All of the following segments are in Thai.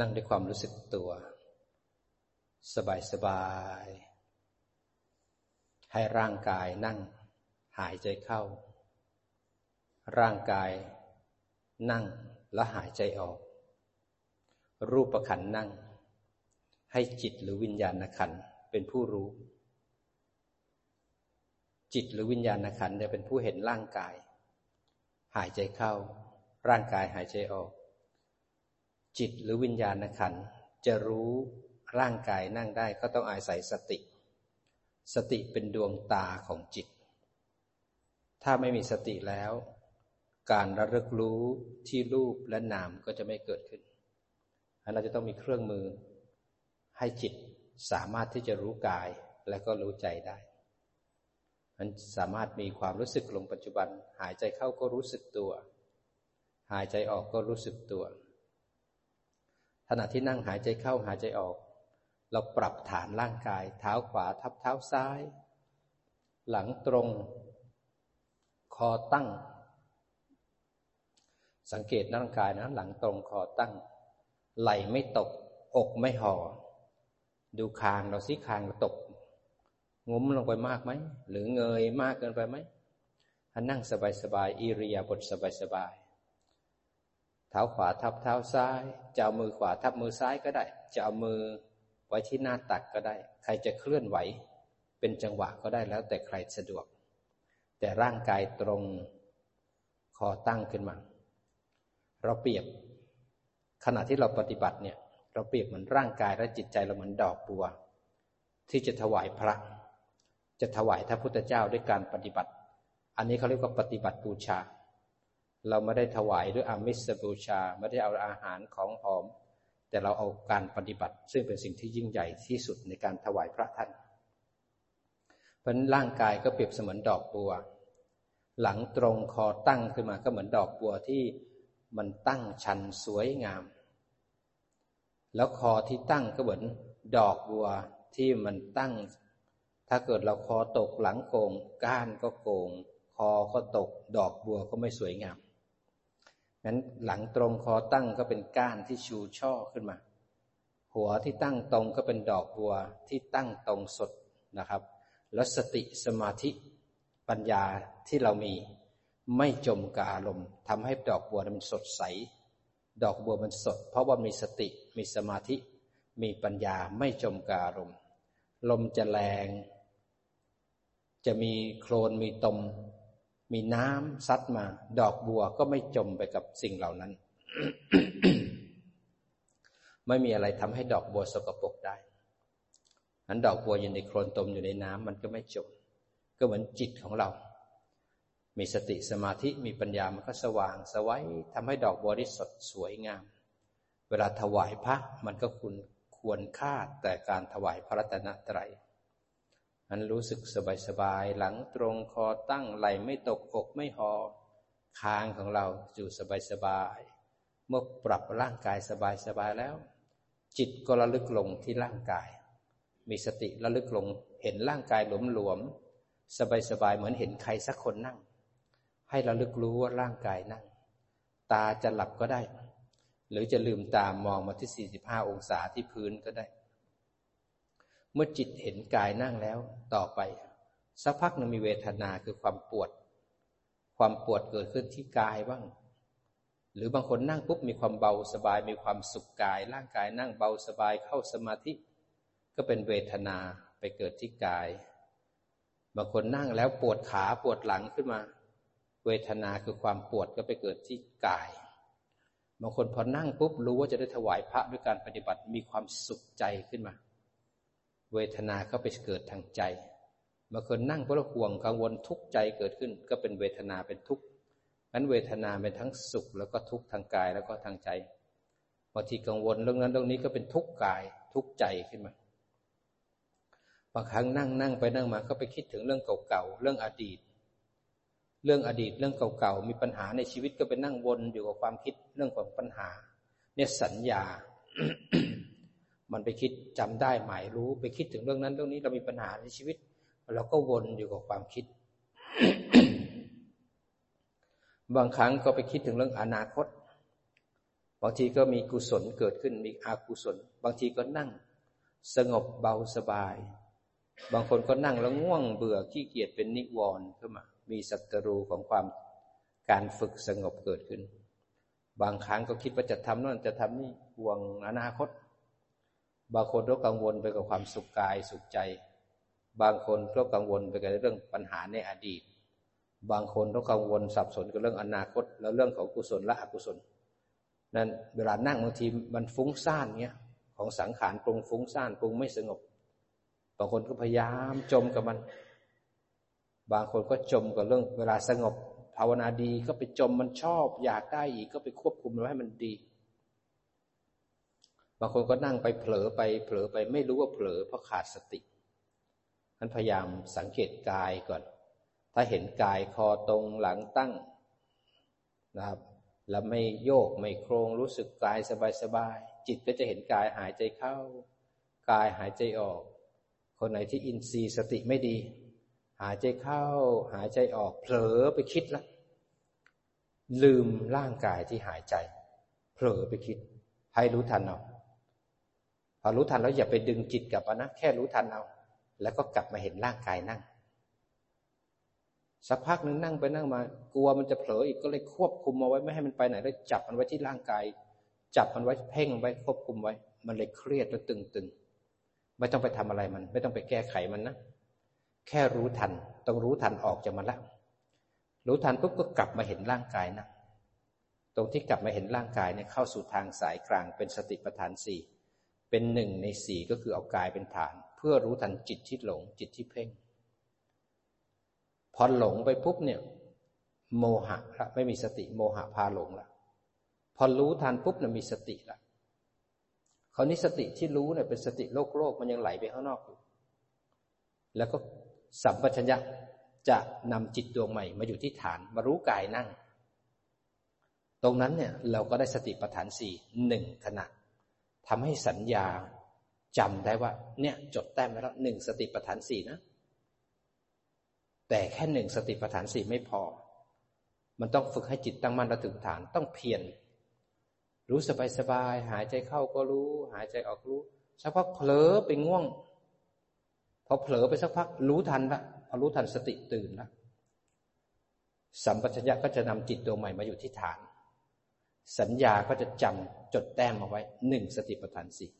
นั่งด้วยความรู้สึกตัว สบายสบาย ให้ร่างกายนั่งหายใจเข้า ร่างกายนั่งและหายใจออก รูปประขันนั่ง ให้จิตหรือวิญญาณขันเป็นผู้รู้ จิตหรือวิญญาณขันจะเป็นผู้เห็นร่างกาย หายใจเข้า ร่างกายหายใจออก จิตหรือวิญญาณขันจะรู้ร่างกายนั่งได้ก็ต้องอาศัยสติ สติเป็นดวงตาของจิต ถ้าไม่มีสติแล้ว การระลึกรู้ที่รูปและนามก็จะไม่เกิดขึ้นเราจะต้องมีเครื่องมือ ให้จิตสามารถที่จะรู้กายและก็รู้ใจได้มันสามารถมีความรู้สึกลงปัจจุบัน หายใจเข้าก็รู้สึกตัว หายใจออกก็รู้สึกตัวขณะที่นั่งหายใจเข้าหายใจออก เราปรับฐานร่างกาย เท้าขวาทับเท้าซ้าย หลังตรง คอตั้ง สังเกตร่างกายนะหลังตรงคอตั้ง ไหลไม่ตก อกไม่ห่อดูคางเราซิคางเราตกงุ้มลงไปมากไหม หรือเงยมากเกินไปไหมถ้านั่งสบายๆอิริยาบถสบาย เท้าขวาทับเท้าซ้าย จะเอามือขวาทับมือซ้ายก็ได้ จะเอามือไว้ที่หน้าตักก็ได้ ใครจะเคลื่อนไหว เป็นจังหวะก็ได้แล้วแต่ใครสะดวก แต่ร่างกายตรงคอตั้งขึ้นมา เราเปรียบ ขณะที่เราปฏิบัติเนี่ย เราเปรียบเหมือนร่างกายและจิตใจเราเหมือนดอกบัว ที่จะถวายพระ จะถวายพระพุทธเจ้าด้วยการปฏิบัติ อันนี้เขาเรียกว่าปฏิบัติบูชา เราไม่ได้ถวายด้วยอามิสบูชา ไม่ได้เอาอาหารของหอม แต่เราเอาการปฏิบัติ ซึ่งเป็นสิ่งที่ยิ่งใหญ่ที่สุดในการถวายพระท่านเพราะร่างกายก็เปรียบเสมือนดอกบัว หลังตรงคอตั้งขึ้นมาก็เหมือนดอกบัวที่มันตั้งชันสวยงาม แล้วคอที่ตั้งก็เหมือนดอกบัวที่มันตั้ง ถ้าเกิดเราคอตกหลังโกง ก้านก็โกง คอก็ตก ดอกบัวก็ไม่สวยงาม นั้นหลังตรงคอตั้งก็เป็นก้านที่ชูช่อขึ้นมา หัวที่ตั้งตรงก็เป็นดอกบัวที่ตั้งตรงสดนะครับ แล้วสติสมาธิปัญญาที่เรามีไม่จมกับอารมณ์ทำให้ดอกบัวมันสดใส ดอกบัวมันสด เพราะว่ามีสติมีสมาธิ มีปัญญาไม่จมกับอารมณ์ ลมจะแรง จะมีโคลนมีตม มีน้ำซัดมา ดอกบัวก็ไม่จมไปกับสิ่งเหล่านั้น ไม่มีอะไรทำให้ดอกบัวสกปรกได้นั้นดอกบัวอยู่ในโคลนตมอยู่ในน้ำมันก็ไม่จม ก็เหมือนจิตของเรา มีสติสมาธิมีปัญญามันก็สว่างสวัยทำให้ดอกบัวได้สดสวยงาม เวลาถวายพระมันก็คุณควรค่าแต่การถวายพระรัตนตรัย มันรู้สึกสบายสบายหลังตรงคอตั้งไหลไม่ตกอกไม่หอคางของเราอยู่สบายสบายเมื่อปรับร่างกายสบายสบายแล้ว จิตก็ระลึกลงที่ร่างกาย มีสติระลึกลงเห็นร่างกายหลวมหลวมสบายสบายเหมือนเห็นใครสักคนนั่ง ให้ระลึกรู้ว่าร่างกายนั่ง ตาจะหลับก็ได้ หรือจะลืมตามมองมาที่ 45 องศาที่พื้นก็ได้ เมื่อจิตเห็นกายนั่งแล้วต่อไป สักพักนึงมีเวทนาคือความปวด ความปวดเกิดขึ้นที่กายบ้าง หรือบางคนนั่งปุ๊บมีความเบาสบายมีความสุขกาย ร่างกายนั่งเบาสบายเข้าสมาธิ ก็เป็นเวทนาไปเกิดที่กาย บางคนนั่งแล้วปวดขาปวดหลังขึ้นมา เวทนาคือความปวดก็ไปเกิดที่กายบางคนพอนั่งปุ๊บรู้ว่าจะได้ถวายพระด้วยการปฏิบัติมีความสุขใจขึ้นมา เวทนาก็ไปเกิดทางใจบางคนนั่งเพราะห่วงกังวลทุกข์ใจเกิดขึ้น ก็เป็นเวทนาเป็นทุกข์นั้นเวทนาเป็นทั้งสุขแล้วก็ทุกข์ทางกายแล้วก็ทางใจบางทีกังวลเรื่องนั้นเรื่องนี้ก็เป็นทุกข์กายทุกข์ใจขึ้นมาบางครั้งนั่งนั่งไปนั่งมาก็ไปคิดถึงเรื่องเก่าๆเรื่องอดีต เรื่องอดีตเรื่องเก่าๆมีปัญหาในชีวิตก็ไปนั่งวนอยู่กับความคิดเรื่องของปัญหา เนี่ยสัญญา มันไปคิดจำได้หมายรู้ไปคิดถึงเรื่องนั้นเรื่องนี้เรามีปัญหาในชีวิตเราก็วนอยู่กับความคิด บางครั้งก็ไปคิดถึงเรื่องอนาคต บางทีก็มีกุศลเกิดขึ้นมีอกุศล บางทีก็นั่ง สงบเบาสบาย บางคนก็นั่งแล้วง่วงเบื่อขี้เกียจเป็นนิวรณ์ขึ้นมา มีศัตรูของความการฝึกสงบเกิดขึ้น บางครั้งก็คิดว่าจะทำนั่นจะทำนี่ห่วงอนาคต บางคนก็กังวลไปกับความสุขกายสุขใจ บางคนก็กังวลไปกับเรื่องปัญหาในอดีต บางคนก็กังวลสับสนกับเรื่องอนาคต แล้วเรื่องของกุศลและอกุศล นั้นเวลานั่งบางทีมันฟุ้งซ่านเงี้ยของสังขารปรุงฟุ้งซ่านปรุงไม่สงบบางคนก็พยายามจมกับมัน บางคนก็จมกับเรื่องเวลาสงบ ภาวนาดีก็ไปจมมันชอบ อยากได้อีกก็ไปควบคุมมันให้มันดี บางคนก็นั่งไปเผลอไปเผลอไปไม่รู้ว่าเผลอเพราะขาดสตินั้นพยายามสังเกตกายก่อน ถ้าเห็นกายคอตรงหลังตั้งนะครับ แล้วไม่โยกไม่โครงรู้สึกกายสบายๆจิตก็จะเห็นกายหายใจเข้า กายหายใจออก คนไหนที่อินทรีย์สติไม่ดี หายใจเข้า หายใจออก เผลอไปคิดละลืมร่างกายที่หายใจ เผลอไปคิด ให้รู้ทันเอา พอรู้ทันแล้วอย่าไปดึงจิตกลับมานะแค่รู้ทันเอา แล้วก็กลับมาเห็นร่างกายนั่ง สักพักหนึ่งนั่งไปนั่งมา กลัวมันจะเผลออีกก็เลยควบคุมเอาไว้ไม่ให้มันไปไหนเลยจับมันไว้ที่ร่างกาย จับมันไว้เพ่งไว้ควบคุมไว้ มันเลยเครียดแล้วตึงๆไม่ต้องไปทำอะไรมัน ไม่ต้องไปแก้ไขมันนะแค่รู้ทัน ต้องรู้ทันออกจากมันละรู้ทันปุ๊บก็กลับมาเห็นร่างกายนะ ตรงที่กลับมาเห็นร่างกายเนี่ยเข้าสู่ทางสายกลางเป็นสติปัฏฐานสี่ เป็นหนึ่งในสี่ก็คือเอากายเป็นฐาน เพื่อรู้ทันจิตที่หลงจิตที่เพ่ง พอหลงไปปุ๊บเนี่ย โมหะละไม่มีสติโมหะพาหลงละพอรู้ทันปุ๊บเนี่ยมีสติละคราวนี้สติที่รู้เนี่ยเป็นสติโลกโลกมันยังไหลไปข้างนอกอยู่ แล้วก็สัมปชัญญะจะนำจิตดวงใหม่มาอยู่ที่ฐานมารู้กายนั่ง ตรงนั้นเนี่ยเราก็ได้สติปัฏฐานสี่หนึ่งขณะ ทำให้สัญญาจำได้ว่า เนี่ย จดแต้มไว้แล้วหนึ่งสติปัฏฐานสี่นะ แต่แค่หนึ่งสติปัฏฐานสี่ไม่พอ มันต้องฝึกให้จิตตั้งมั่นระถึงฐานต้องเพียรรู้สบายสบาย หายใจเข้าก็รู้ หายใจออกรู้สักพักเผลอไปง่วง พอเผลอไปสักพักรู้ทันละพอรู้ทันสติตื่นละสัมปชัญญะก็จะนำจิตตัวใหม่มาอยู่ที่ฐาน สัญญาก็จะจำจดแต้มเอาไว้หนึ่งสติปัฏฐานสี่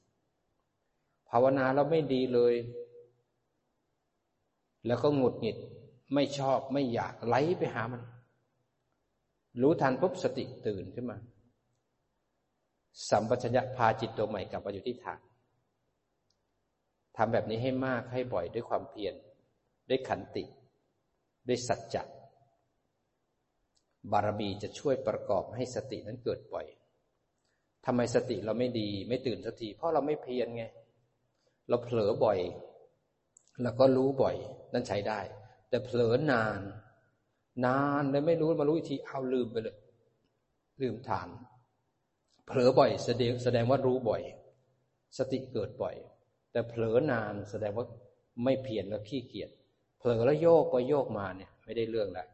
ภาวนาแล้วไม่ดีเลย แล้วก็หงุดหงิดไม่ชอบไม่อยากไหลไปหามัน รู้ทันปุ๊บสติตื่นขึ้นมา สัมปชัญญะพาจิตตัวใหม่กลับมาอยู่ที่ฐานทำแบบนี้ให้มากให้บ่อยด้วยความเพียรด้วยขันติ ด้วยสัจจะ บารมีจะช่วยประกอบให้สตินั้นเกิดบ่อยทำไมสติเราไม่ดี ไม่ตื่นสักทีเพราะเราไม่เพียรไง เราเผลอบ่อย แล้วก็รู้บ่อย นั่นใช้ได้ แต่เผลอนาน นานเลยไม่รู้มารู้อีกทีเอาลืมไปเลย ลืมฐาน เผลอบ่อย แสดงแสดงว่ารู้บ่อย สติเกิดบ่อย แต่เผลอนานแสดงว่าไม่เพียรแล้วขี้เกียจเผลอแล้วโยกไปโยกมาเนี่ย ไม่ได้เรื่องละ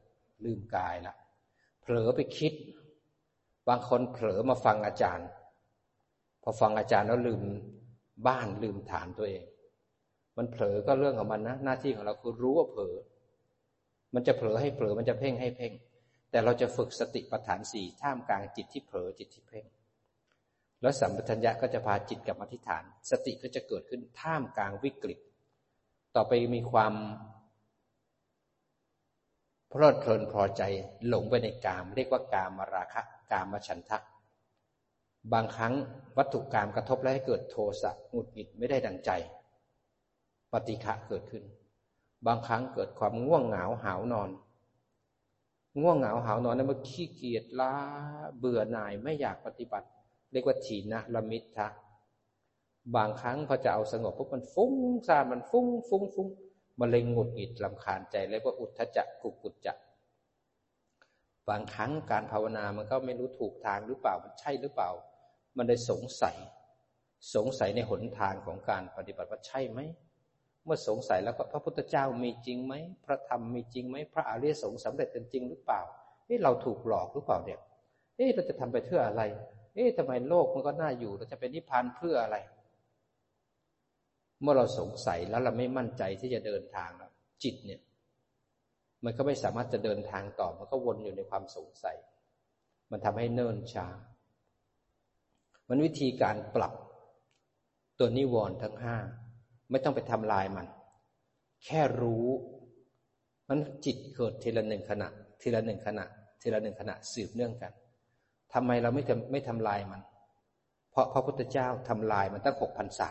ลืมกายละ ผลอไปคิด บางคนเผลอมาฟังอาจารย์ พอฟังอาจารย์แล้วลืมบ้านลืมฐานตัวเอง มันเผลอก็เรื่องของมันนะ หน้าที่ของเราคือรู้ว่าเผลอ มันจะเผลอให้เผลอมันจะเพ่งให้เพ่ง แต่เราจะฝึกสติปัฏฐานสี่ท่ามกลางจิตที่เผลอจิตที่เพ่ง แล้วสัมปชัญญะก็จะพาจิตกลับมาที่ฐาน สติก็จะเกิดขึ้นท่ามกลางวิกฤต ต่อไปมีความ เพลิดเพลินพอใจหลงไปในกาม เรียกว่ากามมาราคะกามมาฉันทะ บางครั้งวัตถุกรรมกระทบแล้วให้เกิดโทสะหงุดหงิดไม่ได้ดังใจ ปฏิฆะเกิดขึ้น บางครั้งเกิดความง่วงเหงาหาวนอน ง่วงเหงาหาวนอนนั้นมันขี้เกียจล้าเบื่อหน่ายไม่อยากปฏิบัติ เรียกว่าถีนะละมิทะบางครั้งพอจะเอาสงบปุ๊บมันฟุ้งซ่านมันฟุ้งฟุ้งฟุ้ง มันเลยงุดหงิดลำคาญใจเรียกว่าอุทธจักกุกุจจะบางครั้งการภาวนามันก็ไม่รู้ถูกทางหรือเปล่ามันใช่หรือเปล่า มันได้สงสัย สงสัยในหนทางของการปฏิบัติว่าใช่ไหมเมื่อสงสัยแล้วก็พระพุทธเจ้ามีจริงไหมพระธรรมมีจริงไหมพระอริยสงฆ์สำเร็จกันจริงหรือเปล่าเอ๊ะเราถูกหลอกหรือเปล่าเนี่ยเอ๊ะเราจะทำไปเพื่ออะไร เอ๊ะทำไมโลกมันก็น่าอยู่เราจะเป็นนิพพานเพื่ออะไร เมื่อเราสงสัยแล้วเราไม่มั่นใจที่จะเดินทางแล้วจิตเนี่ย มันก็ไม่สามารถจะเดินทางต่อ มันก็วนอยู่ในความสงสัย มันทำให้เนิ่นช้า มันวิธีการปรับตัวนิวรณ์ทั้งห้าไม่ต้องไปทำลายมัน แค่รู้ มันจิตเกิดทีละหนึ่งขณะ ทีละหนึ่งขณะ ทีละหนึ่งขณะสืบเนื่องกันทำไมเราไม่ทำไม่ทำลายมัน เพราะพระพุทธเจ้าทำลายมันตั้งหกพันษา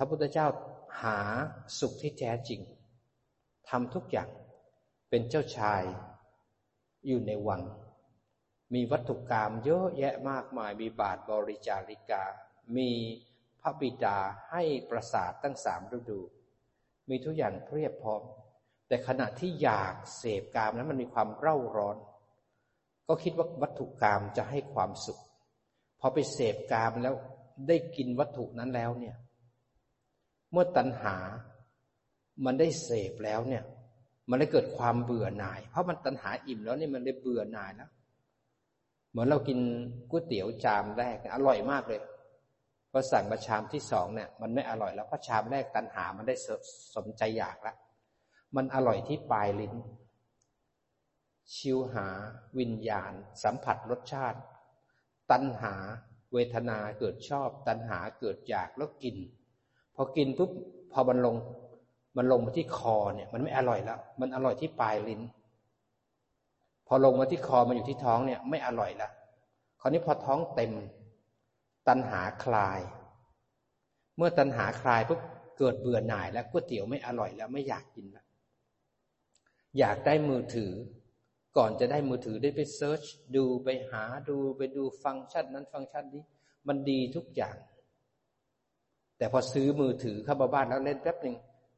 พระพุทธเจ้าหาสุขที่แท้จริงทำทุกอย่างเป็นเจ้าชายอยู่ในวัง มีวัตถุกรรมเยอะแยะมากมาย มีบาทบริจาริกา มีพระบิดาให้ประสาทตั้งสามฤดู มีทุกอย่างเพียบพร้อม แต่ขณะที่อยากเสพกามนั้นมันมีความเร่าร้อน ก็คิดว่าวัตถุกรรมจะให้ความสุข พอไปเสพกามแล้วได้กินวัตถุนั้นแล้วเนี่ย เมื่อตัณหา มันได้เสพแล้วเนี่ย มันได้เกิดความเบื่อหน่าย เพราะมันตัณหาอิ่มแล้วนี่มันได้เบื่อหน่ายแล้ว เหมือนเรากินก๋วยเตี๋ยวจามแรกอร่อยมากเลยพอสั่งมาชามที่สองเนี่ย มันไม่อร่อยแล้วเพราะชามแรกตัณหามันได้สมใจอยากแล้วมันอร่อยที่ปลายลิ้น ชิวหา วิญญาณ สัมผัสรสชาติ ตัณหา เวทนาเกิดชอบ ตัณหาเกิดอยากแล้วกิน พอกินปุ๊บพอมันลง มันลงมาที่คอเนี่ย มันไม่อร่อยแล้วมันอร่อยที่ปลายลิ้น พอลงมาที่คอมันอยู่ที่ท้องเนี่ย ไม่อร่อยแล้วคราวนี้พอท้องเต็ม ตัณหาคลาย เมื่อตัณหาคลายปุ๊บเกิดเบื่อหน่ายแล้วก๋วยเตี๋ยวไม่อร่อยแล้วไม่อยากกินแล้วอยากได้มือถือ ก่อนจะได้มือถือได้ไปเซิร์ชดูไปหาดูไปดูฟังก์ชันนั้นฟังก์ชันนี้ มันดีทุกอย่าง แต่พอซื้อมือถือเข้ามาบ้านแล้วเล่นแป๊บหนึ่ง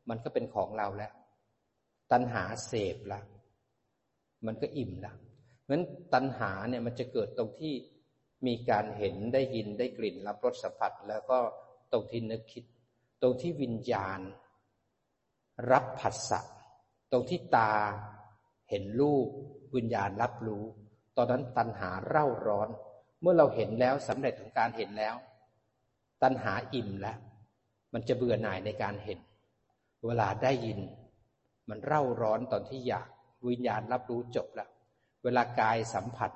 มันก็เป็นของเราแล้ว ตัณหาเสพละมันก็อิ่มละเพราะฉะนั้นตัณหาเนี่ยมันจะเกิดตรงที่มีการเห็นได้ยินได้กลิ่นรับรสสัมผัส แล้วก็ตรงที่นึกคิด ตรงที่วิญญาณ รับผัสสะตรงที่ตาเห็นรูปวิญญาณรับรู้ ตอนนั้นตัณหาเร่าร้อน เมื่อเราเห็นแล้วสำเร็จของการเห็นแล้ว ตัณหาอิ่มแล้ว มันจะเบื่อหน่ายในการเห็น เวลาได้ยิน มันเร่าร้อนตอนที่อยากวิญญาณรับรู้จบแล้ว เวลากายสัมผัส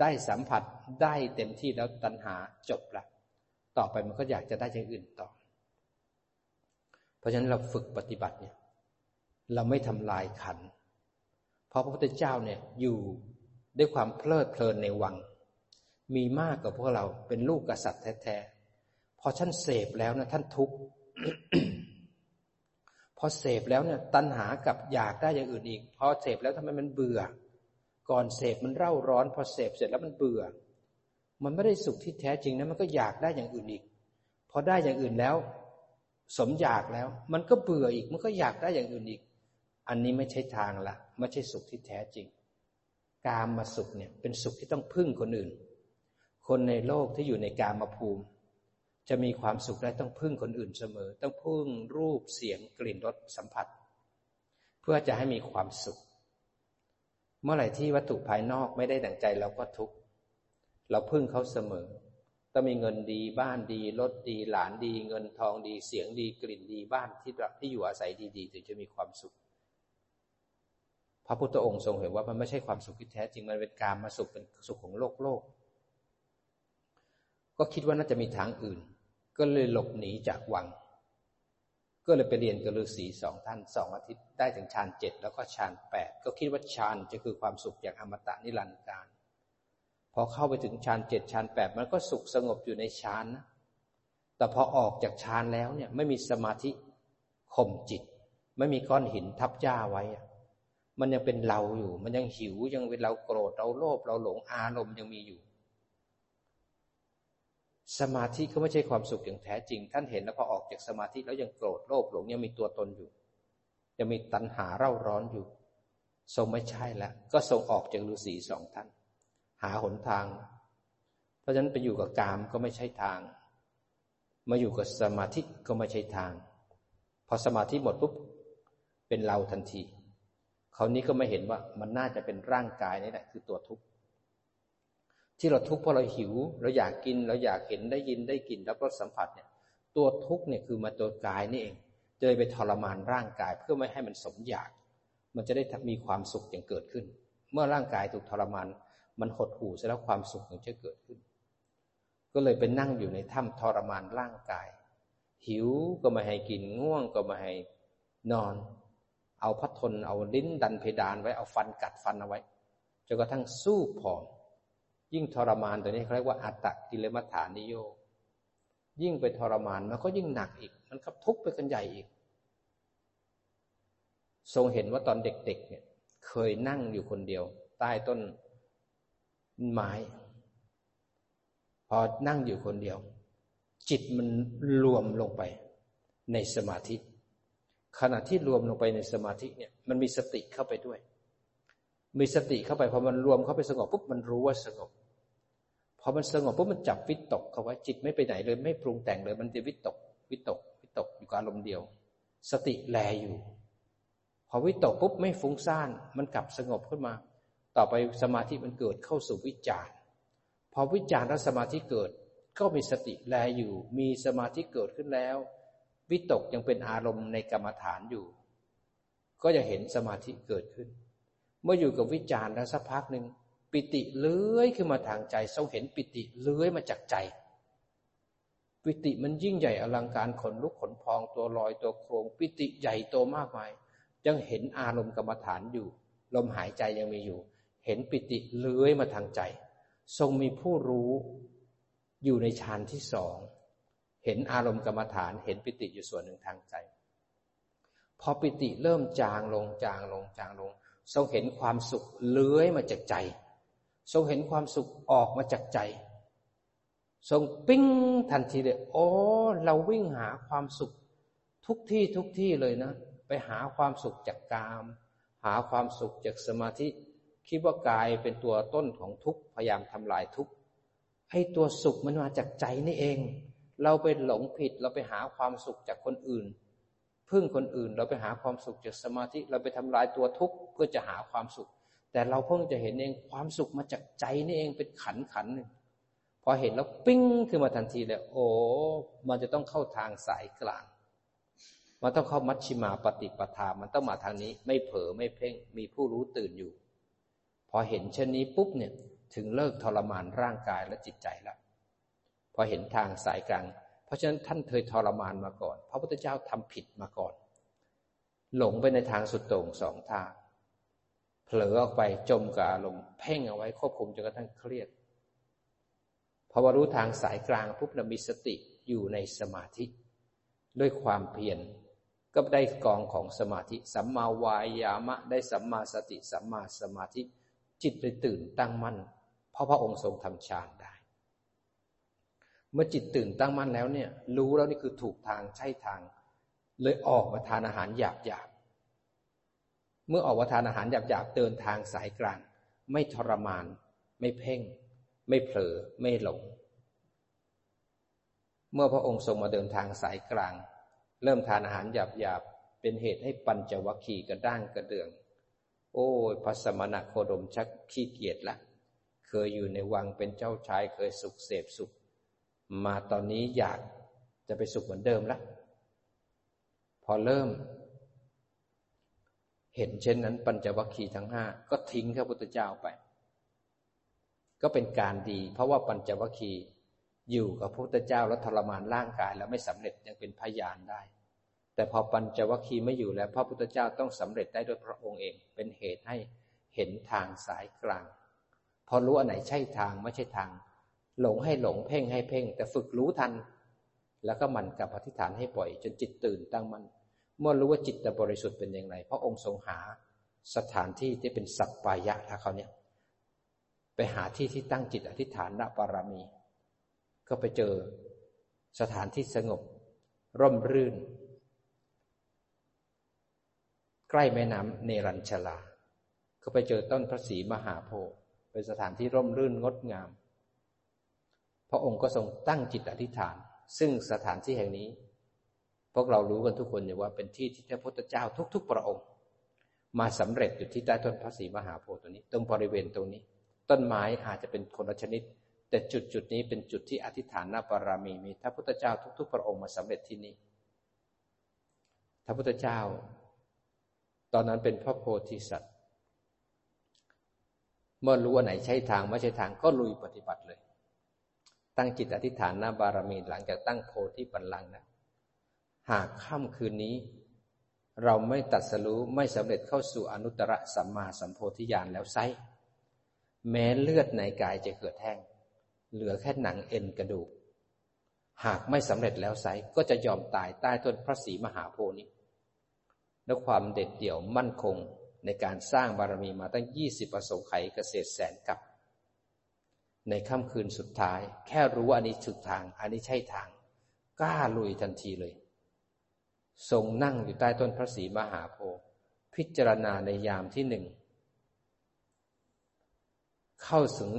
ได้สัมผัสได้เต็มที่แล้วตัณหาจบแล้วต่อไปมันก็อยากจะได้อย่างอื่นต่อ เพราะฉะนั้นเราฝึกปฏิบัติเนี่ยเราไม่ทำลายขัน เพราะพระพุทธเจ้าเนี่ยอยู่ด้วยความเพลิดเพลินในวัง มีมากกว่าพวกเราเป็นลูกกษัตริย์แท้ พอท่านเสพแล้วนะท่านทุกข์พอเสพแล้วเนี่ย ตัณหากับอยากได้อย่างอื่นอีก พอเสพแล้วทำไมมันเบื่อ ก่อนเสพมันเร่าร้อน พอเสพเสร็จแล้วมันเบื่อ มันไม่ได้สุขที่แท้จริงนะมันก็อยากได้อย่างอื่นอีก พอได้อย่างอื่นแล้ว สมอยากแล้ว มันก็เบื่ออีก มันก็อยากได้อย่างอื่นอีก อันนี้ไม่ใช่ทางละไม่ใช่สุขที่แท้จริง การมาสุขเนี่ย เป็นสุขที่ต้องพึ่งคนอื่น คนในโลกที่อยู่ในการมาภูมิ จะมีความสุขได้ต้องพึ่งคนอื่นเสมอ ต้องพึ่งรูปเสียงกลิ่นรสสัมผัส เพื่อจะให้มีความสุข เมื่อไหร่ที่วัตถุภายนอกไม่ได้ดั่งใจเราก็ทุกข์เราพึ่งเขาเสมอ ต้องมีเงินดีบ้านดีรถดีหลานดี เงินทองดีเสียงดีกลิ่นดีบ้านที่ที่อยู่อาศัยดีๆถึงจะมีความสุข พระพุทธองค์ทรงเห็นว่ามันไม่ใช่ความสุขที่แท้จริงมันเป็นการมาสุขเป็นสุขของโลกโลก ก็คิดว่าน่าจะมีทางอื่น ก็เลยหลบหนีจากวัง ก็เลยไปเรียนกับฤาษีสองท่านสองอาทิตย์ได้ถึงฌานเจ็ดแล้วก็ฌานแปดก็คิดว่าฌานจะคือความสุขอย่างอมตะนิรันดร์การพอเข้าไปถึงฌานเจ็ดฌานแปดมันก็สุขสงบอยู่ในฌานนะแต่พอออกจากฌานแล้วเนี่ยไม่มีสมาธิข่มจิต ไม่มีก้อนหินทับย่าไว้ มันยังเป็นเราอยู่ มันยังหิวยังเป็นเราโกรธเราโลภเราหลงอารมณ์ยังมีอยู่ สมาธิก็ไม่ใช่ความสุขอย่างแท้จริง ท่านเห็นแล้วพอออกจากสมาธิแล้วยังโกรธโลภหลงยังมีตัวตนอยู่ ยังมีตัณหาเร่าร้อนอยู่ ทรงไม่ใช่แล้วก็ทรงออกจากฤาษีสองท่าน หาหนทาง เพราะฉะนั้นไปอยู่กับกามก็ไม่ใช่ทาง มาอยู่กับสมาธิก็ไม่ใช่ทาง พอสมาธิหมดปุ๊บเป็นเราทันที คราวนี้ก็ไม่เห็นว่ามันน่าจะเป็นร่างกายนี่แหละคือตัวทุกข์ ที่เราทุกข์เพราะเราหิว เราอยากกิน เราอยากเห็นได้ยินได้กลิ่นแล้วก็สัมผัสเนี่ย ตัวทุกข์เนี่ยคือมาตัวกายนี่เองจะไปทรมานร่างกายเพื่อไม่ให้มันสมอยาก มันจะได้มีความสุขอย่างเกิดขึ้น เมื่อร่างกายถูกทรมาน มันหดหู่เสร็จแล้วความสุขมันจะเกิดขึ้น ก็เลยไปนั่งอยู่ในถ้ำทรมานร่างกาย หิวก็ไม่ให้กินง่วงก็ไม่ให้นอน เอาพัดทนเอาลิ้นดันเพดานไว้เอาฟันกัดฟันเอาไว้จนกระทั่งสู้ผอม ยิ่งทรมานตัวนี้เขาเรียกว่าอัตตกิเลมัฐานิโยยิ่งไปทรมานมันก็ยิ่งหนักอีก มันก็ทุกข์ไปกันใหญ่อีก ทรงเห็นว่าตอนเด็กๆ เนี่ย เคยนั่งอยู่คนเดียว ใต้ต้นไม้ พอนั่งอยู่คนเดียว จิตมันรวมลงไปในสมาธิ ขณะที่รวมลงไปในสมาธิเนี่ย มันมีสติเข้าไปด้วย มีสติเข้าไปพอมันรวมเข้าไปสงบปุ๊บมันรู้ว่าสงบ พอมันสงบปุ๊บมันจับวิตกเขาไว้จิตไม่ไปไหนเลยไม่ปรุงแต่งเลยมันจะวิตก วิตก วิตกอยู่กับอารมณ์เดียว สติแลอยู่ พอวิตกปุ๊บไม่ฟุ้งซ่านมันกลับสงบขึ้นมา ต่อไปสมาธิมันเกิดเข้าสู่วิจารพอวิจารแล้วสมาธิเกิด ก็มีสติแลอยู่ มีสมาธิเกิดขึ้นแล้ว วิตกยังเป็นอารมณ์ในกรรมฐานอยู่ ก็จะเห็นสมาธิเกิดขึ้น เมื่ออยู่กับวิจารแล้วสักพักหนึ่ง ปิติเลื้อยขึ้นมาทางใจทรงเห็นปิติเลื้อยมาจากใจ ปิติมันยิ่งใหญ่อลังการขนลุกขนพองตัวลอยตัวโครง ปิติใหญ่โตมากมาย ยังเห็นอารมณ์กรรมฐานอยู่ ลมหายใจยังมีอยู่ เห็นปิติเลื้อยมาทางใจ ทรงมีผู้รู้อยู่ในฌานที่สองเห็นอารมณ์กรรมฐานเห็นปิติอยู่ส่วนหนึ่งทางใจ พอปิติเริ่มจางลงจางลงจางลงทรงเห็นความสุขเลื้อยมาจากใจ ทรงเห็นความสุขออกมาจากใจ ทรงปิ้งทันทีเลยโอ้เราวิ่งหาความสุข ทุกที่ทุกที่เลยนะ ไปหาความสุขจากกาม หาความสุขจากสมาธิ คิดว่ากายเป็นตัวต้นของทุกพยายามทำลายทุกให้ตัวสุขมันมาจากใจนี่เอง เราไปหลงผิดเราไปหาความสุขจากคนอื่นพึ่งคนอื่น เราไปหาความสุขจากสมาธิ เราไปทำลายตัวทุกข์เพื่อจะหาความสุข แต่เราเพิ่งจะเห็นเองความสุขมาจากใจนี่เองเป็นขันขันหนึ่งพอเห็นแล้วปิ้งขึ้นมาทันทีเลยโอ้มันจะต้องเข้าทางสายกลาง มันต้องเข้ามัชชิมาปฏิปทา มันต้องมาทางนี้ ไม่เผลอไม่เพ่ง มีผู้รู้ตื่นอยู่ พอเห็นเช่นนี้ปุ๊บเนี่ย ถึงเลิกทรมานร่างกายและจิตใจแล้วพอเห็นทางสายกลาง เพราะฉะนั้นท่านเคยทรมานมาก่อน พระพุทธเจ้าทำผิดมาก่อน หลงไปในทางสุดโต่งสองทาง ผลอออกไปจมกับอารมณ์เพ่งเอาไว้ควบคุมจนกระทั่งเครียดพอวรู้ทางสายกลางปุ๊บเรามีสติอยู่ในสมาธิ ด้วยความเพียรก็ได้กองของสมาธิ สัมมาวายามะ ได้สัมมาสติ สัมมาสมาธิ จิตเลยตื่นตั้งมั่น เพราะพระองค์ทรงทำฌานได้ เมื่อจิตตื่นตั้งมั่นแล้วเนี่ย รู้แล้วนี่คือถูกทางใช่ทาง เลยออกมาทานอาหารหยาบหยาบ เมื่อออกมาทานอาหารหยาบๆเดินทางสายกลาง ไม่ทรมาน ไม่เพ่ง ไม่เผลอไม่หลง เมื่อพระองค์ทรงมาเดินทางสายกลาง เริ่มทานอาหารหยาบๆเป็นเหตุให้ปัญจวัคคีย์กระด้างกระเดือง โอ้ยพระสมณะโคดมชักขี้เกียจละเคยอยู่ในวังเป็นเจ้าชายเคยสุขเสพสุข มาตอนนี้อยากจะไปสุขเหมือนเดิมละพอเริ่ม เห็นเช่นนั้น ปัญจวัคคีย์ทั้งห้าก็ทิ้งพระพุทธเจ้าไป ก็เป็นการดี เพราะว่าปัญจวัคคีย์อยู่กับพระพุทธเจ้าแล้วทรมานร่างกาย แล้วไม่สำเร็จยังเป็นพยานได้ แต่พอปัญจวัคคีย์ไม่อยู่แล้ว พระพุทธเจ้าต้องสำเร็จได้ด้วยพระองค์เอง เป็นเหตุให้เห็นทางสายกลาง พอรู้อันไหนใช่ทางไม่ใช่ทาง หลงให้หลงเพ่งให้เพ่ง แต่ฝึกรู้ทัน แล้วก็มันกับอธิษฐานให้ปล่อย จนจิตตื่นตั้งมัน่น เมื่อรู้ว่าจิตบริสุทธิ์เป็นอย่างไรพระองค์ทรงหาสถานที่ที่เป็นสัปปายะถ้าเขาเนี่ยไปหาที่ที่ตั้งจิตอธิษฐานละบารมี ก็ไปเจอสถานที่สงบ ร่มรื่น ใกล้แม่น้ำเนรัญชลา ก็ไปเจอต้นพระศรีมหาโพธิ์เป็นสถานที่ร่มรื่นงดงาม พระองค์ก็ทรงตั้งจิตอธิษฐาน ซึ่งสถานที่แห่งนี้ พวกเรารู้กันทุกคนอยู่ว่าเป็นที่ที่พระพุทธเจ้าทุก ๆ พระองค์ มาสำเร็จอยู่ที่ใต้ต้นพระศรีมหาโพธิ์ตัวนี้ ตรงบริเวณตรงนี้ ต้นไม้อาจจะเป็นคนละชนิด แต่จุดจุดนี้เป็นจุดที่อธิษฐานนาบารมีมีพระพุทธเจ้าทุก ๆ พระองค์มาสำเร็จที่นี่พระพุทธเจ้า ตอนนั้นเป็นพระโพธิสัตว์ เมื่อรู้ว่าไหนใช่ทางไม่ใช่ทางก็ลุยปฏิบัติเลย ตั้งจิตอธิษฐานหน้าบารมีหลังจากตั้งโพธิปัลลังนะ หากค่ำคืนนี้ เราไม่ตัดสรู้ไม่สำเร็จเข้าสู่อนุตตรสัมมาสัมโพธิญาณแล้วไซแม้เลือดในกายจะเกิดแห้ง เหลือแค่หนังเอ็นกระดูก หากไม่สำเร็จแล้วไซก็จะยอมตายใต้ต้นพระศรีมหาโพธิ์นี้และความเด็ดเดี่ยวมั่นคงในการสร้างบารมีมาตั้งยี่สิบประสงไขเกษตรแสนกับ ในค่ำคืนสุดท้าย แค่รู้ว่าอันนี้ถูกทาง อันนี้ใช่ทาง กล้าลุยทันทีเลย ทรงนั่งอยู่ใต้ต้นพระศรีมหาโพธิ์พิจารณาในยามที่หนึ่ง เข้าถึง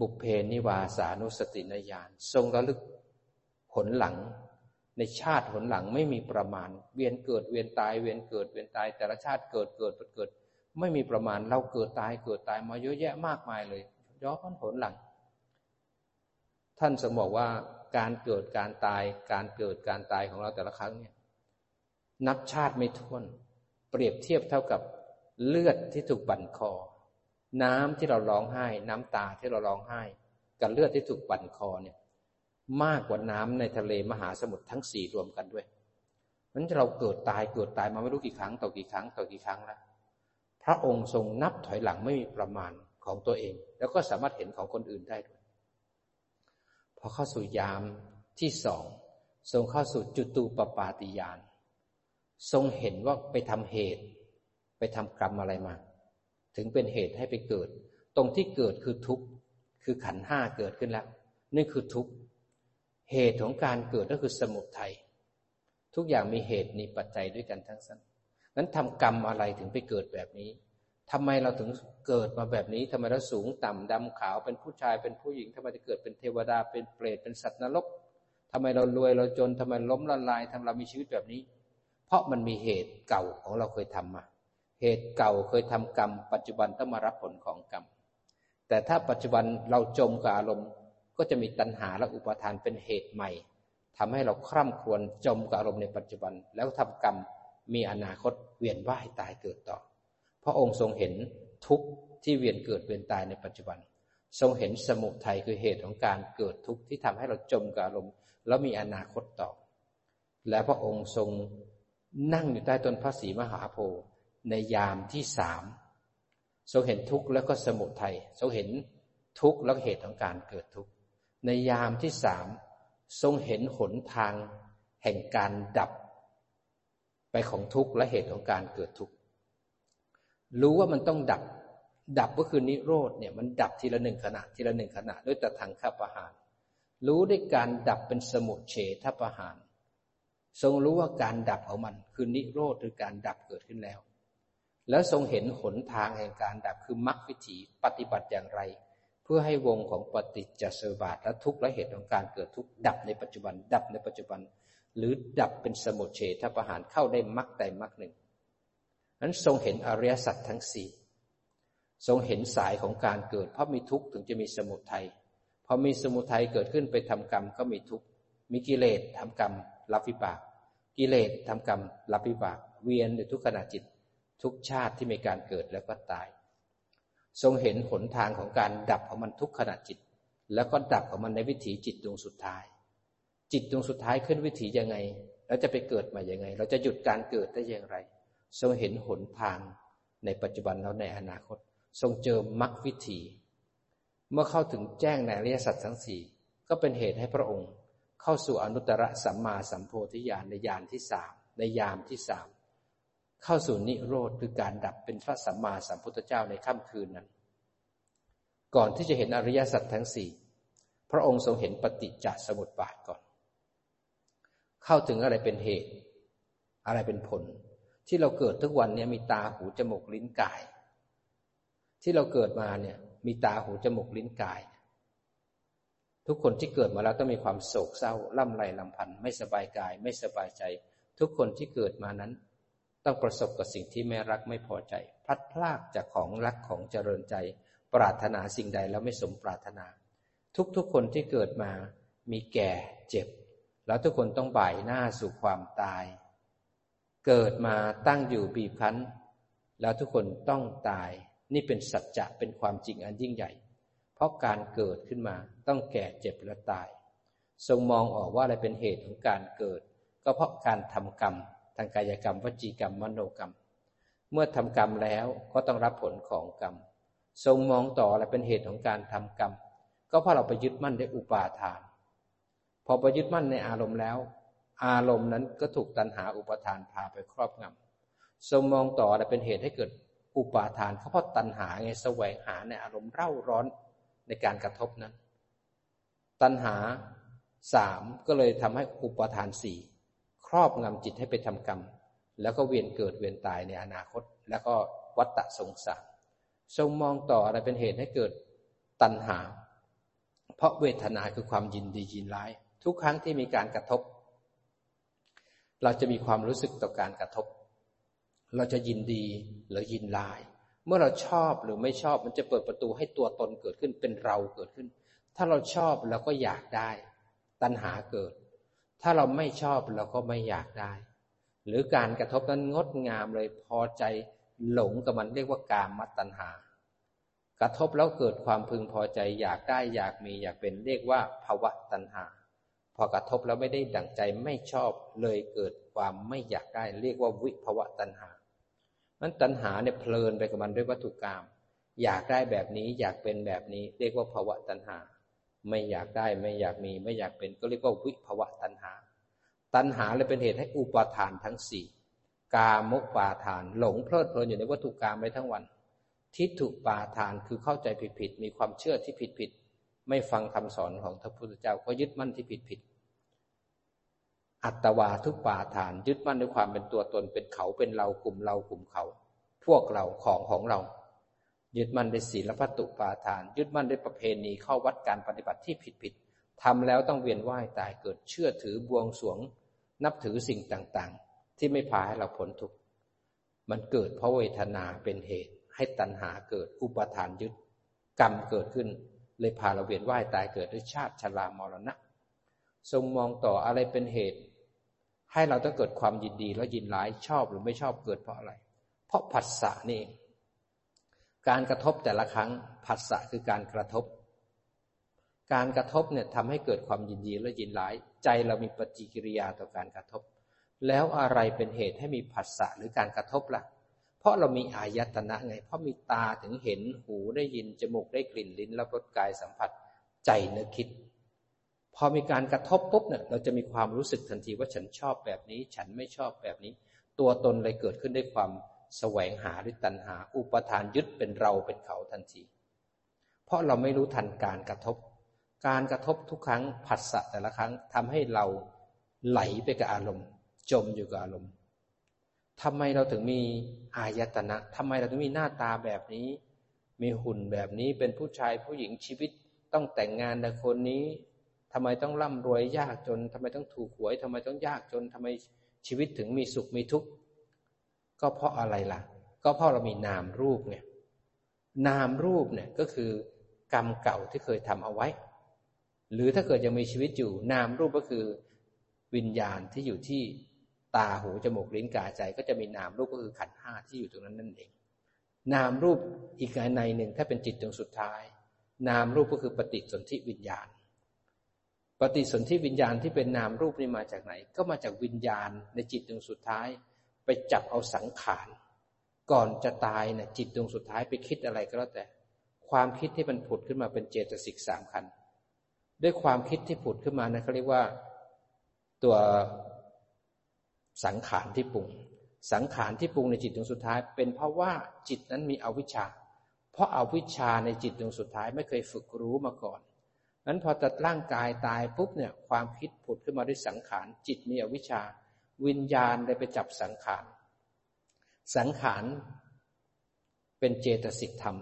บุพเพนิวาสานุสตินญาณทรงระลึกผลหลัง ในชาติหนหลังไม่มีประมาณ เวียนเกิดเวียนตายเวียนเกิดเวียนตาย แต่ละชาติเกิดเกิดเกิด ไม่มีประมาณเราเกิดตายเกิดตายมาเยอะแยะมากมายเลยย้อนผลหลัง ท่านสมบอกว่าการเกิดการตายการเกิดการตายของเราแต่ละครั้งเนี่ย นับชาติไม่ท้วน เปรียบเทียบเท่ากับเลือดที่ถูกบั่นคอ น้ำที่เราร้องไห้ น้ำตาที่เราร้องไห้ กับเลือดที่ถูกบั่นคอเนี่ย มากกว่าน้ำในทะเลมหาสมุทรทั้งสี่รวมกันด้วยนั้นเราเกิดตายเกิดตายมาไม่รู้กี่ครั้งต่อกี่ครั้งต่อกี่ครั้งแล้วพระองค์ทรงนับถอยหลังไม่มีประมาณของตัวเอง แล้วก็สามารถเห็นของคนอื่นได้ด้วยพอเข้าสู่ยามที่สองทรงเข้าสู่จุตูปปาติยาน ทรงเห็นว่าไปทำเหตุ ไปทำกรรมอะไรมา ถึงเป็นเหตุให้ไปเกิด ตรงที่เกิดคือทุกข์คือขันห้าเกิดขึ้นแล้วนี่คือทุกข์เหตุของการเกิดก็คือสมุทัยทุกอย่างมีเหตุมีปัจจัยด้วยกันทั้งสิ้นนั้นทำกรรมอะไรถึงไปเกิดแบบนี้ทำไมเราถึงเกิดมาแบบนี้ทำไมเราสูงต่ำดำขาวเป็นผู้ชายเป็นผู้หญิงทำไมจะเกิดเป็นเทวดาเป็นเปรตเป็นสัตว์นรกทำไมเรารวยเราจนทำไมล้มละลายทำเรามีชีวิตแบบนี้ เพราะมันมีเหตุเก่าของเราเคยทำมา เหตุเก่าเคยทำกรรม ปัจจุบันต้องมารับผลของกรรม แต่ถ้าปัจจุบันเราจมกับอารมณ์ ก็จะมีตัณหาและอุปทานเป็นเหตุใหม่ทำให้เราคร่ำครวญจมกับอารมณ์ในปัจจุบัน แล้วทำกรรมมีอนาคตเวียนว่ายตายเกิดต่อ พระองค์ทรงเห็นทุกข์ที่เวียนเกิดเวียนตายในปัจจุบัน ทรงเห็นสมุทัยคือเหตุของการเกิดทุกข์ที่ทำให้เราจมกับอารมณ์ แล้วมีอนาคตต่อ และพระองค์ทรง นั่งอยู่ใต้ต้นพระศรีมหาโพธิ์ในยามที่สามทรงเห็นทุกข์แล้วก็สมุทัยทรงเห็นทุกข์แล้วเหตุของการเกิดทุกข์ในยามที่สามทรงเห็นหนทางแห่งการดับ ไปของทุกข์และเหตุของการเกิดทุกข์รู้ว่ามันต้องดับ ดับก็คือนิโรธเนี่ยมันดับทีละหนึ่งขณะทีละหนึ่งขณะด้วยตะทางข้าประหาร รู้ด้วยการดับเป็นสมุเฉทประหาร ทรงรู้ว่าการดับของมันคือนิโรธหรือการดับเกิดขึ้นแล้ว แล้วทรงเห็นหนทางแห่งการดับคือมรรควิถีปฏิบัติอย่างไร เพื่อให้วงของปฏิจจสมบัติและทุกข์และเหตุของการเกิดทุกข์ดับในปัจจุบัน ดับในปัจจุบัน หรือดับเป็นสมุทเฉทประหารเข้าได้มรรคใดมรรคหนึ่งนั้นทรงเห็นอริยสัจทั้งสี่ทรงเห็นสายของการเกิด เพราะมีทุกข์ถึงจะมีสมุทัยพอมีสมุทัยเกิดขึ้นไปทำกรรมก็มีทุกข์มีกิเลสทำกรรม รับวิบาก กิเลสทำกรรมรับวิบาก เวียนในทุกขณะจิต ทุกชาติที่มีการเกิดแล้วก็ตาย ทรงเห็นหนทางของการดับของมันทุกขณะจิต แล้วก็ดับของมันในวิถีจิตดวงสุดท้าย จิตดวงสุดท้ายขึ้นวิถียังไงเราจะไปเกิดมาอย่างไง เราจะหยุดการเกิดได้อย่างไร ทรงเห็นหนทางในปัจจุบันแล้วในอนาคต ทรงเจอมรรควิถี เมื่อเข้าถึงแจ้งในอริยสัจทั้งสี่ก็เป็นเหตุให้พระองค์ เข้าสู่อนุตตรสัมมาสัมโพธิญาณในญาณที่สามในยามที่สามเข้าสู่นิโรธคือการดับเป็นพระสัมมาสัมพุทธเจ้าในค่ำคืนนั้น ก่อนที่จะเห็นอริยสัจทั้งสี่พระองค์ทรงเห็นปฏิจจสมุปบาทก่อน เข้าถึงอะไรเป็นเหตุ อะไรเป็นผล ที่เราเกิดทุกวันนี้มีตาหูจมูกลิ้นกาย ที่เราเกิดมาเนี่ยมีตาหูจมูกลิ้นกาย ทุกคนที่เกิดมาแล้วต้องมีความโศกเศร้าล่ำไรลำพันธ์ไม่สบายกาย ไม่สบายใจ ทุกคนที่เกิดมานั้น ต้องประสบกับสิ่งที่ไม่รักไม่พอใจ พลัดพรากจากของรักของเจริญใจ ปรารถนาสิ่งใดแล้วไม่สมปรารถนา ทุกๆคนที่เกิดมามีแก่เจ็บ แล้วทุกคนต้องบ่ายหน้าสู่ความตาย เกิดมาตั้งอยู่บีบคั้น แล้วทุกคนต้องตาย นี่เป็นสัจจะเป็นความจริงอันยิ่งใหญ่ เพราะการเกิดขึ้นมา ต้องแก่เจ็บและตาย ทรงมองออกว่าอะไรเป็นเหตุของการเกิด ก็เพราะการทำกรรม ทางกายกรรมวจีกรรมมโนกรรม เมื่อทำกรรมแล้วก็ต้องรับผลของกรรม ทรงมองต่ออะไรเป็นเหตุของการทำกรรม ก็เพราะเราไปยึดมั่นในอุปาทาน พอไปยึดมั่นในอารมณ์แล้ว อารมณ์นั้นก็ถูกตัณหาอุปทานพาไปครอบงำทรงมองต่อและเป็นเหตุให้เกิดอุปาทานเพราะตัณหาไงแสวงหาในอารมณ์เร่าร้อน ในการกระทบนั้น ตัณหาสามก็เลยทำให้อุปทานสี่ครอบงำจิตให้ไปทำกรรม แล้วก็เวียนเกิดเวียนตายในอนาคต แล้วก็วัฏฏะสงสารทรงมองต่ออะไรเป็นเหตุให้เกิดตัณหา เพราะเวทนาคือความยินดียินร้าย ทุกครั้งที่มีการกระทบ เราจะมีความรู้สึกต่อการกระทบ เราจะยินดีหรือยินลาย เมื่อเราชอบหรือไม่ชอบมันจะเปิดประตูให้ตัวตนเกิดขึ้นเป็นเราเกิดขึ้น ถ้าเราชอบเราก็อยากได้ ตัณหาเกิด ถ้าเราไม่ชอบเราก็ไม่อยากได้ หรือการกระทบนั้นงดงามเลยพอใจหลงกับมันเรียกว่ากามมตัณหา กระทบแล้วเกิดความพึงพอใจ อยากได้อยากมีอยากเป็นเรียกว่าภาวะตัณหา พอกระทบแล้วไม่ได้ดั่งใจไม่ชอบเลยเกิดความไม่อยากได้ เรียกว่าวิภาวะตัณหา มันตัณหาเนี่ยเพลินไปกับมันด้วยวัตถุกรรมอยากได้แบบนี้อยากเป็นแบบนี้ เรียกว่าภาวะตัณหา ไม่อยากได้ไม่อยากมี ไม่อยากเป็นก็เรียกว่าวิภาวะตัณหา ตัณหาเลยเป็นเหตุให้อุปาทานทั้งสี่กามกปาทาน หลงเพลิดเพลินอยู่ในวัตถุกรรมไปทั้งวัน ทิฏฐุปาทานคือเข้าใจผิดผิดมีความเชื่อที่ผิดผิดไม่ฟังคำสอนของพระพุทธเจ้าก็ยึดมั่นที่ผิดผิด อัตวาทุปาฐาน ยึดมั่นด้วยความเป็นตัวตนเป็นเขาเป็นเรากลุ่มเรากลุ่มเขา พวกเราของของเรา ยึดมั่นด้วยศีลพัตุปาทาน ยึดมั่นด้วยประเพณีเข้าวัดการปฏิบัติที่ผิดผิดทำแล้วต้องเวียนว่ายตายเกิดเชื่อถือบวงสวง นับถือสิ่งต่างๆ ที่ไม่พาให้เราพ้นทุกข์มันเกิดเพราะเวทนาเป็นเหตุ ให้ตัณหาเกิดอุปทานยึด กรรมเกิดขึ้น เลยพาเราเวียนว่ายตายเกิดด้วยชาติชรามรณะ ทรงมองต่ออะไรเป็นเหตุ ให้เราต้องเกิดความยินดีและยินร้ายชอบหรือไม่ชอบเกิดเพราะอะไร เพราะผัสสะนี่เองการกระทบแต่ละครั้งผัสสะคือการกระทบ การกระทบเนี่ยทำให้เกิดความยินดีและยินร้าย ใจเรามีปฏิกิริยาต่อการกระทบ แล้วอะไรเป็นเหตุให้มีผัสสะหรือการกระทบละ่ะ เพราะเรามีอายตนะไง เพราะมีตาถึงเห็นหูได้ยินจมูกได้กลิ่นลิ้นรับรสกายสัมผัส ใจนึกคิด พอมีการกระทบปุ๊บเนี่ยเราจะมีความรู้สึกทันทีว่าฉันชอบแบบนี้ ฉันไม่ชอบแบบนี้ ตัวตนเลยเกิดขึ้นด้วยความแสวงหาหรือตัณหา อุปทานยึดเป็นเราเป็นเขาทันที เพราะเราไม่รู้ทันการกระทบ การกระทบทุกครั้งผัสสะแต่ละครั้งทำให้เราไหลไปกับอารมณ์ จมอยู่กับอารมณ์ทำไมเราถึงมีอายตนะทำไมเราถึงมีหน้าตาแบบนี้ มีหุ่นแบบนี้เป็นผู้ชายผู้หญิงชีวิตต้องแต่งงานกับคนนี้ ทำไมต้องร่ำรวยยากจนทำไมต้องถูกหวยทำไมต้องยากจนทำไมชีวิตถึงมีสุขมีทุกข์ก็เพราะอะไรล่ะ ก็เพราะเรามีนามรูปไงนามรูปเนี่ยก็คือกรรมเก่าที่เคยทำเอาไว้ หรือถ้าเกิดยังมีชีวิตอยู่ นามรูปก็คือวิญญาณที่อยู่ที่ตาหูจมูกลิ้นกายใจ ก็จะมีนามรูปก็คือขันห้าที่อยู่ตรงนั้นนั่นเอง นามรูปอีกในหนึ่งถ้าเป็นจิตดวงสุดท้าย นามรูปก็คือปฏิสนธิวิญญาณ ปฏิสนธิวิญญาณที่เป็นนามรูปนี่มาจากไหน ก็มาจากวิญญาณในจิตดวงสุดท้าย ไปจับเอาสังขาร ก่อนจะตายเนี่ยจิตดวงสุดท้ายไปคิดอะไรก็แล้วแต่ ความคิดที่มันผุดขึ้นมาเป็นเจตสิกสามคันด้วยความคิดที่ผุดขึ้นมานะเขาเรียกว่าตัวสังขารที่ปรุง สังขารที่ปรุงในจิตดวงสุดท้าย เป็นเพราะว่าจิตนั้นมีอวิชชา เพราะอาวิชชาในจิตดวงสุดท้ายไม่เคยฝึกรู้มาก่อน นั้นพอตัดร่างกายตายปุ๊บเนี่ยความคิดผุดขึ้นมาด้วยสังขาร จิตมีอวิชชา วิญญาณได้ไปจับสังขาร สังขารเป็นเจตสิกธรรม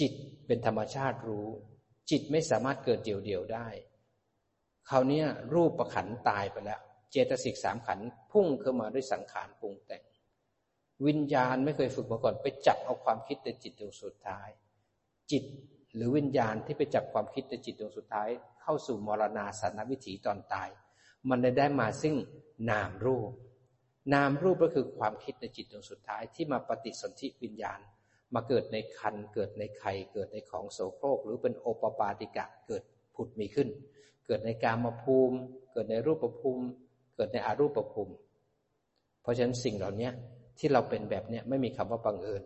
จิตเป็นธรรมชาติรู้ จิตไม่สามารถเกิดเดี่ยวๆได้คราวนี้รูปประขันตายไปแล้ว เจตสิกสามขันพุ่งเข้ามาด้วยสังขารปรุงแต่ง วิญญาณไม่เคยฝึกมาก่อนไปจับเอาความคิดในจิตดวงสุดท้าย จิต หรือวิญญาณที่ไปจับความคิดในจิตดวงสุดท้าย เข้าสู่มรณาสานวิถีตอนตาย มันได้ได้มาซึ่งนามรูป นามรูปก็คือความคิดในจิตดวงสุดท้ายที่มาปฏิสนธิวิญญาณ มาเกิดในคันเกิดในไข่เกิดในของโสโครก หรือเป็นโอปปาติกะเกิดผุดมีขึ้น เกิดในกามภูมิ เกิดในรูปภูมิ เกิดในอารูปภูมิ เพราะฉะนั้นสิ่งเหล่านี้ที่เราเป็นแบบเนี้ยไม่มีคำว่าบังเอิญ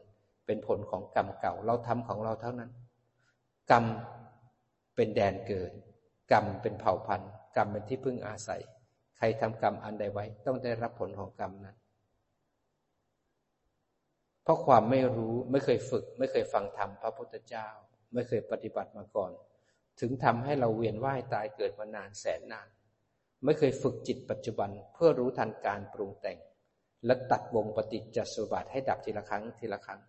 เป็นผลของกรรมเก่าเราทำของเราเท่านั้น กรรมเป็นแดนเกิด กรรมเป็นเผ่าพันธุ์ กรรมเป็นที่พึ่งอาศัย ใครทำกรรมอันใดไว้ ต้องได้รับผลของกรรมนั้น เพราะความไม่รู้ไม่เคยฝึก ไม่เคยฟังธรรมพระพุทธเจ้า ไม่เคยปฏิบัติมาก่อน ถึงทำให้เราเวียนว่ายตายเกิดมานานแสนนาน ไม่เคยฝึกจิตปัจจุบันเพื่อรู้ทันการปรุงแต่ง และตัดวงปฏิจจสุบัติให้ดับทีละครั้งทีละครั้ง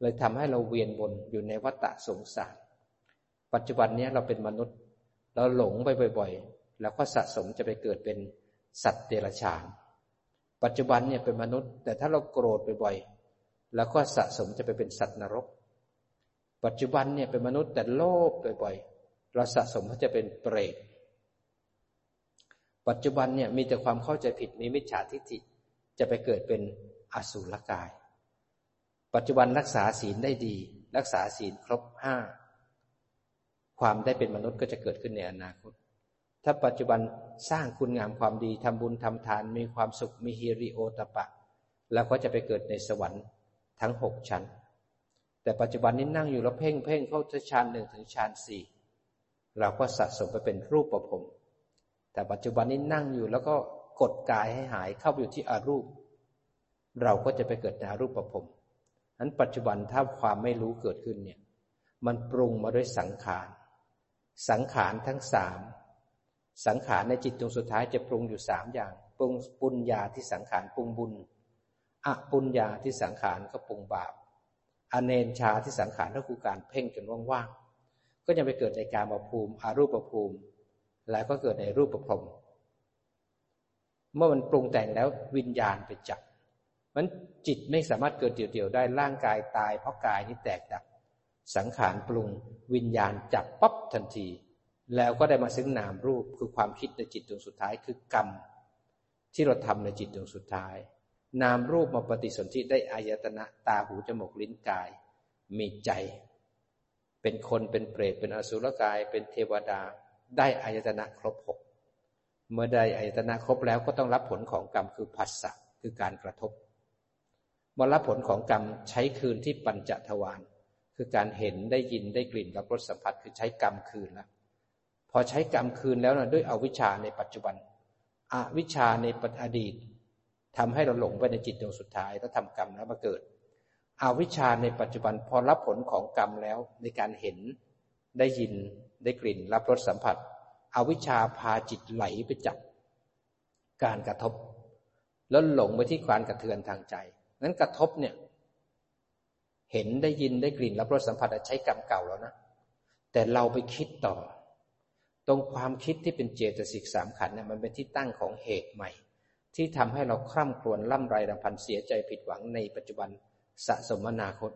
เลยทำให้เราเวียนวนอยู่ในวัฏสงสาร ปัจจุบันนี้เราเป็นมนุษย์ เราหลงไปบ่อย ๆ แล้วก็สะสมจะไปเกิดเป็นสัตว์เดรัจฉาน ปัจจุบันเนี่ยเป็นมนุษย์ แต่ถ้าเราโกรธบ่อยๆแล้วก็สะสมจะไปเป็นสัตว์นรก ปัจจุบันเนี่ยเป็นมนุษย์แต่โลภบ่อยๆเราสะสมก็จะเป็นเปรตปัจจุบันเนี่ยมีแต่ความเข้าใจผิดมีมิจฉาทิฏฐิจะไปเกิดเป็นอสุรกาย ปัจจุบันรักษาศีลได้ดี รักษาศีลครบห้า ความได้เป็นมนุษย์ก็จะเกิดขึ้นในอนาคต ถ้าปัจจุบันสร้างคุณงามความดีทำบุญทำทานมีความสุขมีฮิริโอตปะ แล้วก็จะไปเกิดในสวรรค์ทั้งหกชั้น แต่ปัจจุบันนี้นั่งอยู่แล้วเพ่งเพ่งเข้าฌานหนึ่งถึงฌานสี่เราก็สะสมไปเป็นรูปประพรมแต่ปัจจุบันนี้นั่งอยู่แล้วก็กดกายให้หายเข้าไปอยู่ที่อารูป เราก็จะไปเกิดในอรูปประพรมนั้นปัจจุบันถ้าความไม่รู้เกิดขึ้นเนี่ย มันปรุงมาด้วยสังขาร สังขารทั้งสามสังขารในจิตดวงสุดท้ายจะปรุงอยู่สามอย่าง ปรุงปุญญาที่สังขารปรุงบุญอปุญญาที่สังขารก็ปรุงบาป อเนนชาที่สังขารก็คือการเพ่งจนว่างๆ ก็จะไปเกิดในการมาภูมิอารูปภูมิ แล้วก็เกิดในรูปประพรมเมื่อมันปรุงแต่งแล้ววิญญาณไปจับมันจิตไม่สามารถเกิดเดี่ยวๆได้ร่างกายตายเพราะกายนี้แตกดับ สังขารปรุง วิญญาณจับปั๊บทันที แล้วก็ได้มาซึ่งนามรูปคือความคิดในจิตดวงสุดท้ายคือกรรม ที่เราทำในจิตดวงสุดท้าย นามรูปมาปฏิสนธิได้อายตนะตาหูจมูกลิ้นกาย มีใจ เป็นคนเป็นเปรตเป็นอสุรกาย เป็นเทวดา ได้อายตนะครบหกเมื่อใดอายตนะครบแล้วก็ต้องรับผลของกรรมคือผัสสะคือการกระทบเมื่อรับผลของกรรมใช้คืนที่ปัญจทวาร คือการเห็นได้ยินได้กลิ่นรับรสสัมผัสคือใช้กรรมคืนแล้วพอใช้กรรมคืนแล้วนะด้วยอวิชชาในปัจจุบัน อวิชชาในอดีตทำให้เราหลงไปในจิตดวงสุดท้ายแล้วทำกรรมแล้วมาเกิด อวิชชาในปัจจุบันพอรับผลของกรรมแล้วในการเห็นได้ยินได้กลิ่น รับรสสัมผัส อวิชชาพาจิตไหลไปจับการกระทบ แล้วหลงไปที่การกระเทือนทางใจนั้นกระทบเนี่ย เห็นได้ยินได้กลิ่นรับรสสัมผัสใช้กรรมเก่าแล้วนะ แต่เราไปคิดต่อ ตรงความคิดที่เป็นเจตสิกสามขันเนี่ยมันเป็นที่ตั้งของเหตุใหม่ ที่ทำให้เราคร่ำครวญล่ำไรรำพันเสียใจผิดหวังในปัจจุบันสะสมอนาคต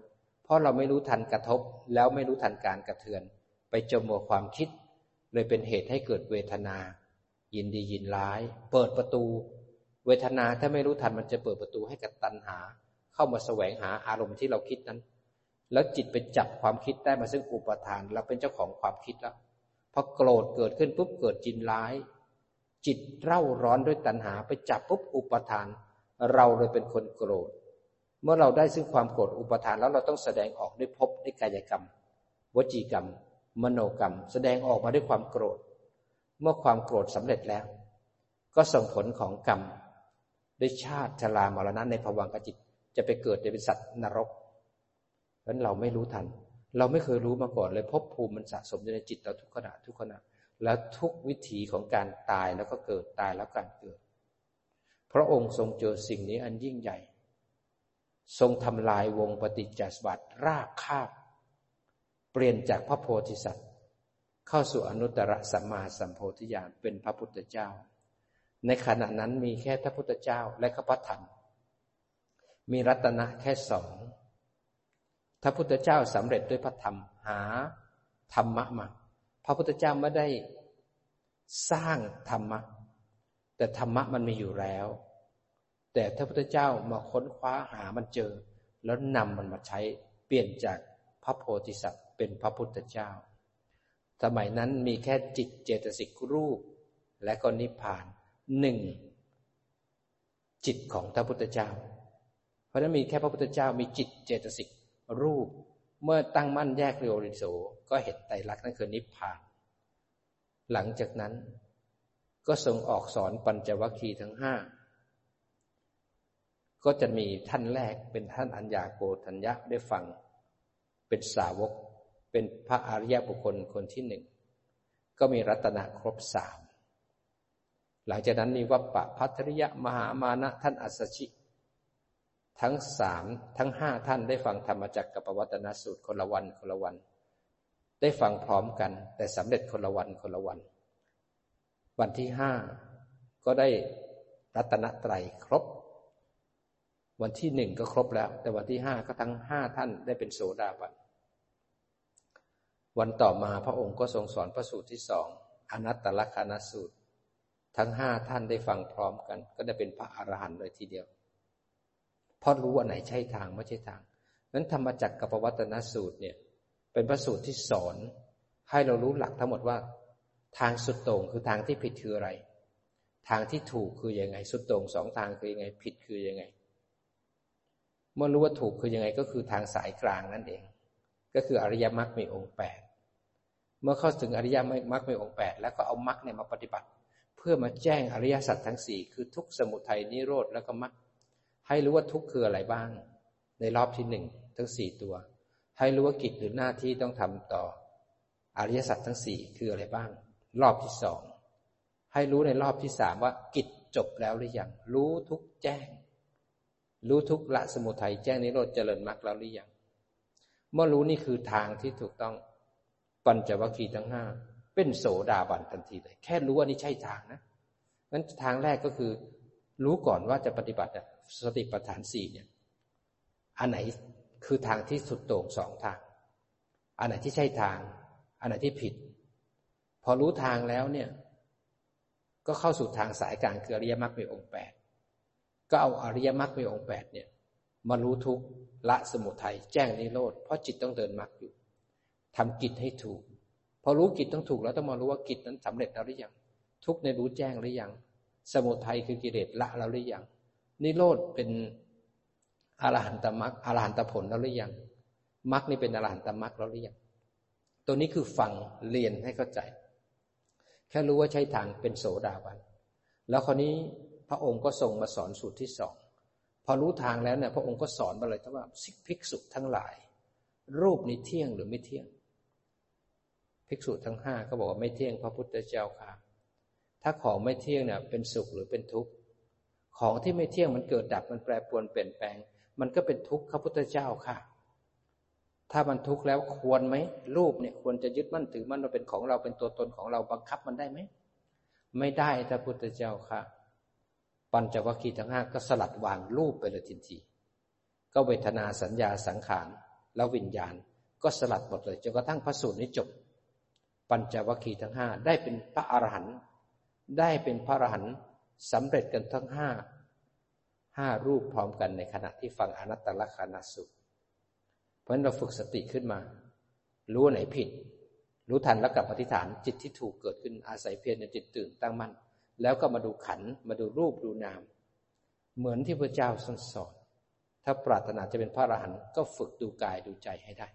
เพราะเราไม่รู้ทันกระทบ แล้วไม่รู้ทันการกระเทือน ไปจมมัวความคิด เลยเป็นเหตุให้เกิดเวทนา ยินดียินร้าย เปิดประตู เวทนาถ้าไม่รู้ทันมันจะเปิดประตูให้กับตัณหา เข้ามาแสวงหาอารมณ์ที่เราคิดนั้น แล้วจิตไปจับความคิดได้มาซึ่งอุปทาน เราเป็นเจ้าของความคิดแล้วพอโกรธเกิดขึ้นปุ๊บเกิดจินร้าย จิตเร่าร้อนด้วยตัณหาไปจับปุ๊บอุปทาน เราเลยเป็นคนโกรธ เมื่อเราได้ซึ่งความโกรธอุปทานแล้วเราต้องแสดงออกด้วยภพด้วยกายกรรม วจีกรรม มโนกรรม แสดงออกมาด้วยความโกรธ เมื่อความโกรธสำเร็จแล้ว ก็ส่งผลของกรรมด้วยชาติชรามรณะในภวังกจิต จะไปเกิดในเป็นสัตว์นรกเพราะเราไม่รู้ทัน เราไม่เคยรู้มาก่อนเลยพบภูมิมันสะสมอยู่ในจิตเราทุกขณะทุกขณะ แล้วทุกวิถีของการตายแล้วก็เกิดตายแล้วการเกิด พระองค์ทรงเจอสิ่งนี้อันยิ่งใหญ่ ทรงทำลายวงปฏิจจสมบัติรากคาบ เปลี่ยนจากพระโพธิสัตว์ เข้าสู่อนุตตรสัมมาสัมโพธิญาณเป็นพระพุทธเจ้า ในขณะนั้นมีแค่พระพุทธเจ้าและข้าพธรรม มีรัตนะแค่สองถ้าพุทธเจ้าสำเร็จด้วยพระธรรมหาธรรมะมา พระพุทธเจ้าไม่ได้สร้างธรรมะ แต่ธรรมะมันมีอยู่แล้ว แต่ถ้าพุทธเจ้ามาค้นคว้าหามันเจอ แล้วนำมันมาใช้เปลี่ยนจากพระโพธิสัตว์เป็นพระพุทธเจ้า สมัยนั้นมีแค่จิตเจตสิกรูป และก็นิพพานหนึ่งจิตของพระพุทธเจ้า เพราะนั้นมีแค่พระพุทธเจ้ามีจิตเจตสิกรูป เมื่อตั้งมั่นแยกเรียวริโสก็เห็นไตรลักษณ์นั่นคือนิพพาน หลังจากนั้นก็ทรงออกสอนปัญจวัคคีย์ทั้งห้าก็จะมีท่านแรกเป็นท่านอัญญาโกธัญญะได้ฟัง เป็นสาวก เป็นพระอริยบุคคลคนที่หนึ่ง ก็มีรัตนะครบสามหลังจากนั้นมีวัปปะพัทริยะมหามานะท่านอัสชิ ทั้งสามทั้งห้าท่านได้ฟังธรรมจักรกับปวัตนสูตรคนละวันคนละวัน ได้ฟังพร้อมกัน แต่สำเร็จคนละวันคนละวัน วันที่ห้าก็ได้รัตนตรัยครบ วันที่หนึ่งก็ครบแล้ว แต่วันที่ห้าก็ทั้งห้าท่านได้เป็นโสดาบันวันต่อมาพระองค์ก็ทรงสอนพระสูตรที่สองอนัตตลกานสูตร ทั้งห้าท่านได้ฟังพร้อมกัน ก็ได้เป็นพระอรหันต์เลยทีเดียว เพราะรู้ว่าไหนใช่ทางไม่ใช่ทาง นั้นธรรมจักรกับปวัตนสูตรเนี่ย เป็นพระสูตรที่สอน ให้เรารู้หลักทั้งหมดว่า ทางสุดโต่งคือทางที่ผิดคืออะไร ทางที่ถูกคือยังไง สุดโต่งสองทางคือยังไง ผิดคือยังไง เมื่อรู้ว่าถูกคือยังไงก็คือทางสายกลางนั่นเอง ก็คืออริยมรรคมีองค์แปดเมื่อเข้าถึงอริยมรรคมีองค์แปดแล้วก็เอามรรคเนี่ยมาปฏิบัติ เพื่อมาแจ้งอริยสัจทั้งสี่คือทุกสมุทัยนิโรธแล้วก็มรรค ให้รู้ว่าทุกคืออะไรบ้าง ในรอบที่หนึ่งทั้งสี่ตัว ให้รู้ว่ากิจหรือหน้าที่ต้องทำต่อ อริยสัจทั้งสี่คืออะไรบ้าง รอบที่สองให้รู้ในรอบที่สามว่ากิจจบแล้วหรือยังรู้ทุกแจ้ง รู้ทุกละสมุทัยแจ้งนิโรธเจริญมรรคแล้วหรือยังเมื่อรู้นี่คือทางที่ถูกต้องปัญจวัคคีย์ทั้งห้าเป็นโสดาบันทันทีเลย แค่รู้ว่านี่ใช่ทางนะงั้นทางแรกก็คือ รู้ก่อนว่าจะปฏิบัติ สติปัฏฐานสี่เนี่ย อันไหนคือทางที่สุดโต่งสองทาง อันไหนที่ใช่ทาง อันไหนที่ผิด พอรู้ทางแล้วเนี่ย ก็เข้าสู่ทางสายกลางคืออริยมรรคมีองค์แปดก็เอาอริยมรรคมีองค์แปดเนี่ย มารู้ทุกละสมุทัยแจ้งนิโรธเพราะจิตต้องเดินมรรคอยู่ทำกิจให้ถูก พอรู้กิจต้องถูกแล้วต้องมารู้ว่ากิจนั้นสำเร็จแล้วหรือยังทุกในรู้แจ้งหรือยัง สมุทัยคือกิเลสละแล้วหรือยัง นิโรธเป็นอรหันตมรรคอรหันตผลแล้วหรือยังมรรคนี่เป็นอรหันตมรรคแล้วหรือยังตัวนี้คือฟังเรียนให้เข้าใจ แค่รู้ว่าใช้ทางเป็นโสดาบัน แล้วคราวนี้พระองค์ก็ส่งมาสอนสูตรที่สองพอรู้ทางแล้วเนี่ยพระองค์ก็สอนมาเลยว่าสิกภิกษุทั้งหลาย รูปนี้เที่ยงหรือไม่เที่ยง ภิกษุทั้งห้าก็บอกว่าไม่เที่ยงพระพุทธเจ้าค่ะ ถ้าของไม่เที่ยงเนี่ยเป็นสุขหรือเป็นทุกข์ ของที่ไม่เที่ยงมันเกิดดับมันแปรปรวนเปลี่ยนแปลง มันก็เป็นทุกข์พระพุทธเจ้าค่ะ ถ้ามันทุกข์แล้วควรไหมรูปเนี่ยควรจะยึดมั่นถือมั่นว่าเป็นของเราเป็นตัวตนของเราบังคับมันได้ไหมไม่ได้พระพุทธเจ้าค่ะ ปัญจวัคคีย์ทั้งห้าก็สลัดวางรูปไปเลยทันทีก็เวทนาสัญญาสังขารแล้ววิญญาณก็สลัดหมดเลยจนกระทั่งพระสูตรนี้จบ ปัญจวัคคีย์ทั้งห้าได้เป็นพระอรหันต์ได้เป็นพระอรหันต์ สำเร็จกันทั้งห้าห้ารูปพร้อมกันในขณะที่ฟังอนัตตลกานาสุข เพราะฉะนั้นเราฝึกสติขึ้นมา รู้ไหนผิด รู้ทันแล้วกลับปฏิฐานจิตที่ถูกเกิดขึ้นอาศัยเพียรในจิตตื่นตั้งมั่นแล้วก็มาดูขันมาดูรูปดูนาม เหมือนที่พระเจ้าสอนถ้าปรารถนาจะเป็นพระอรหันต์ก็ฝึกดูกายดูใจให้ได้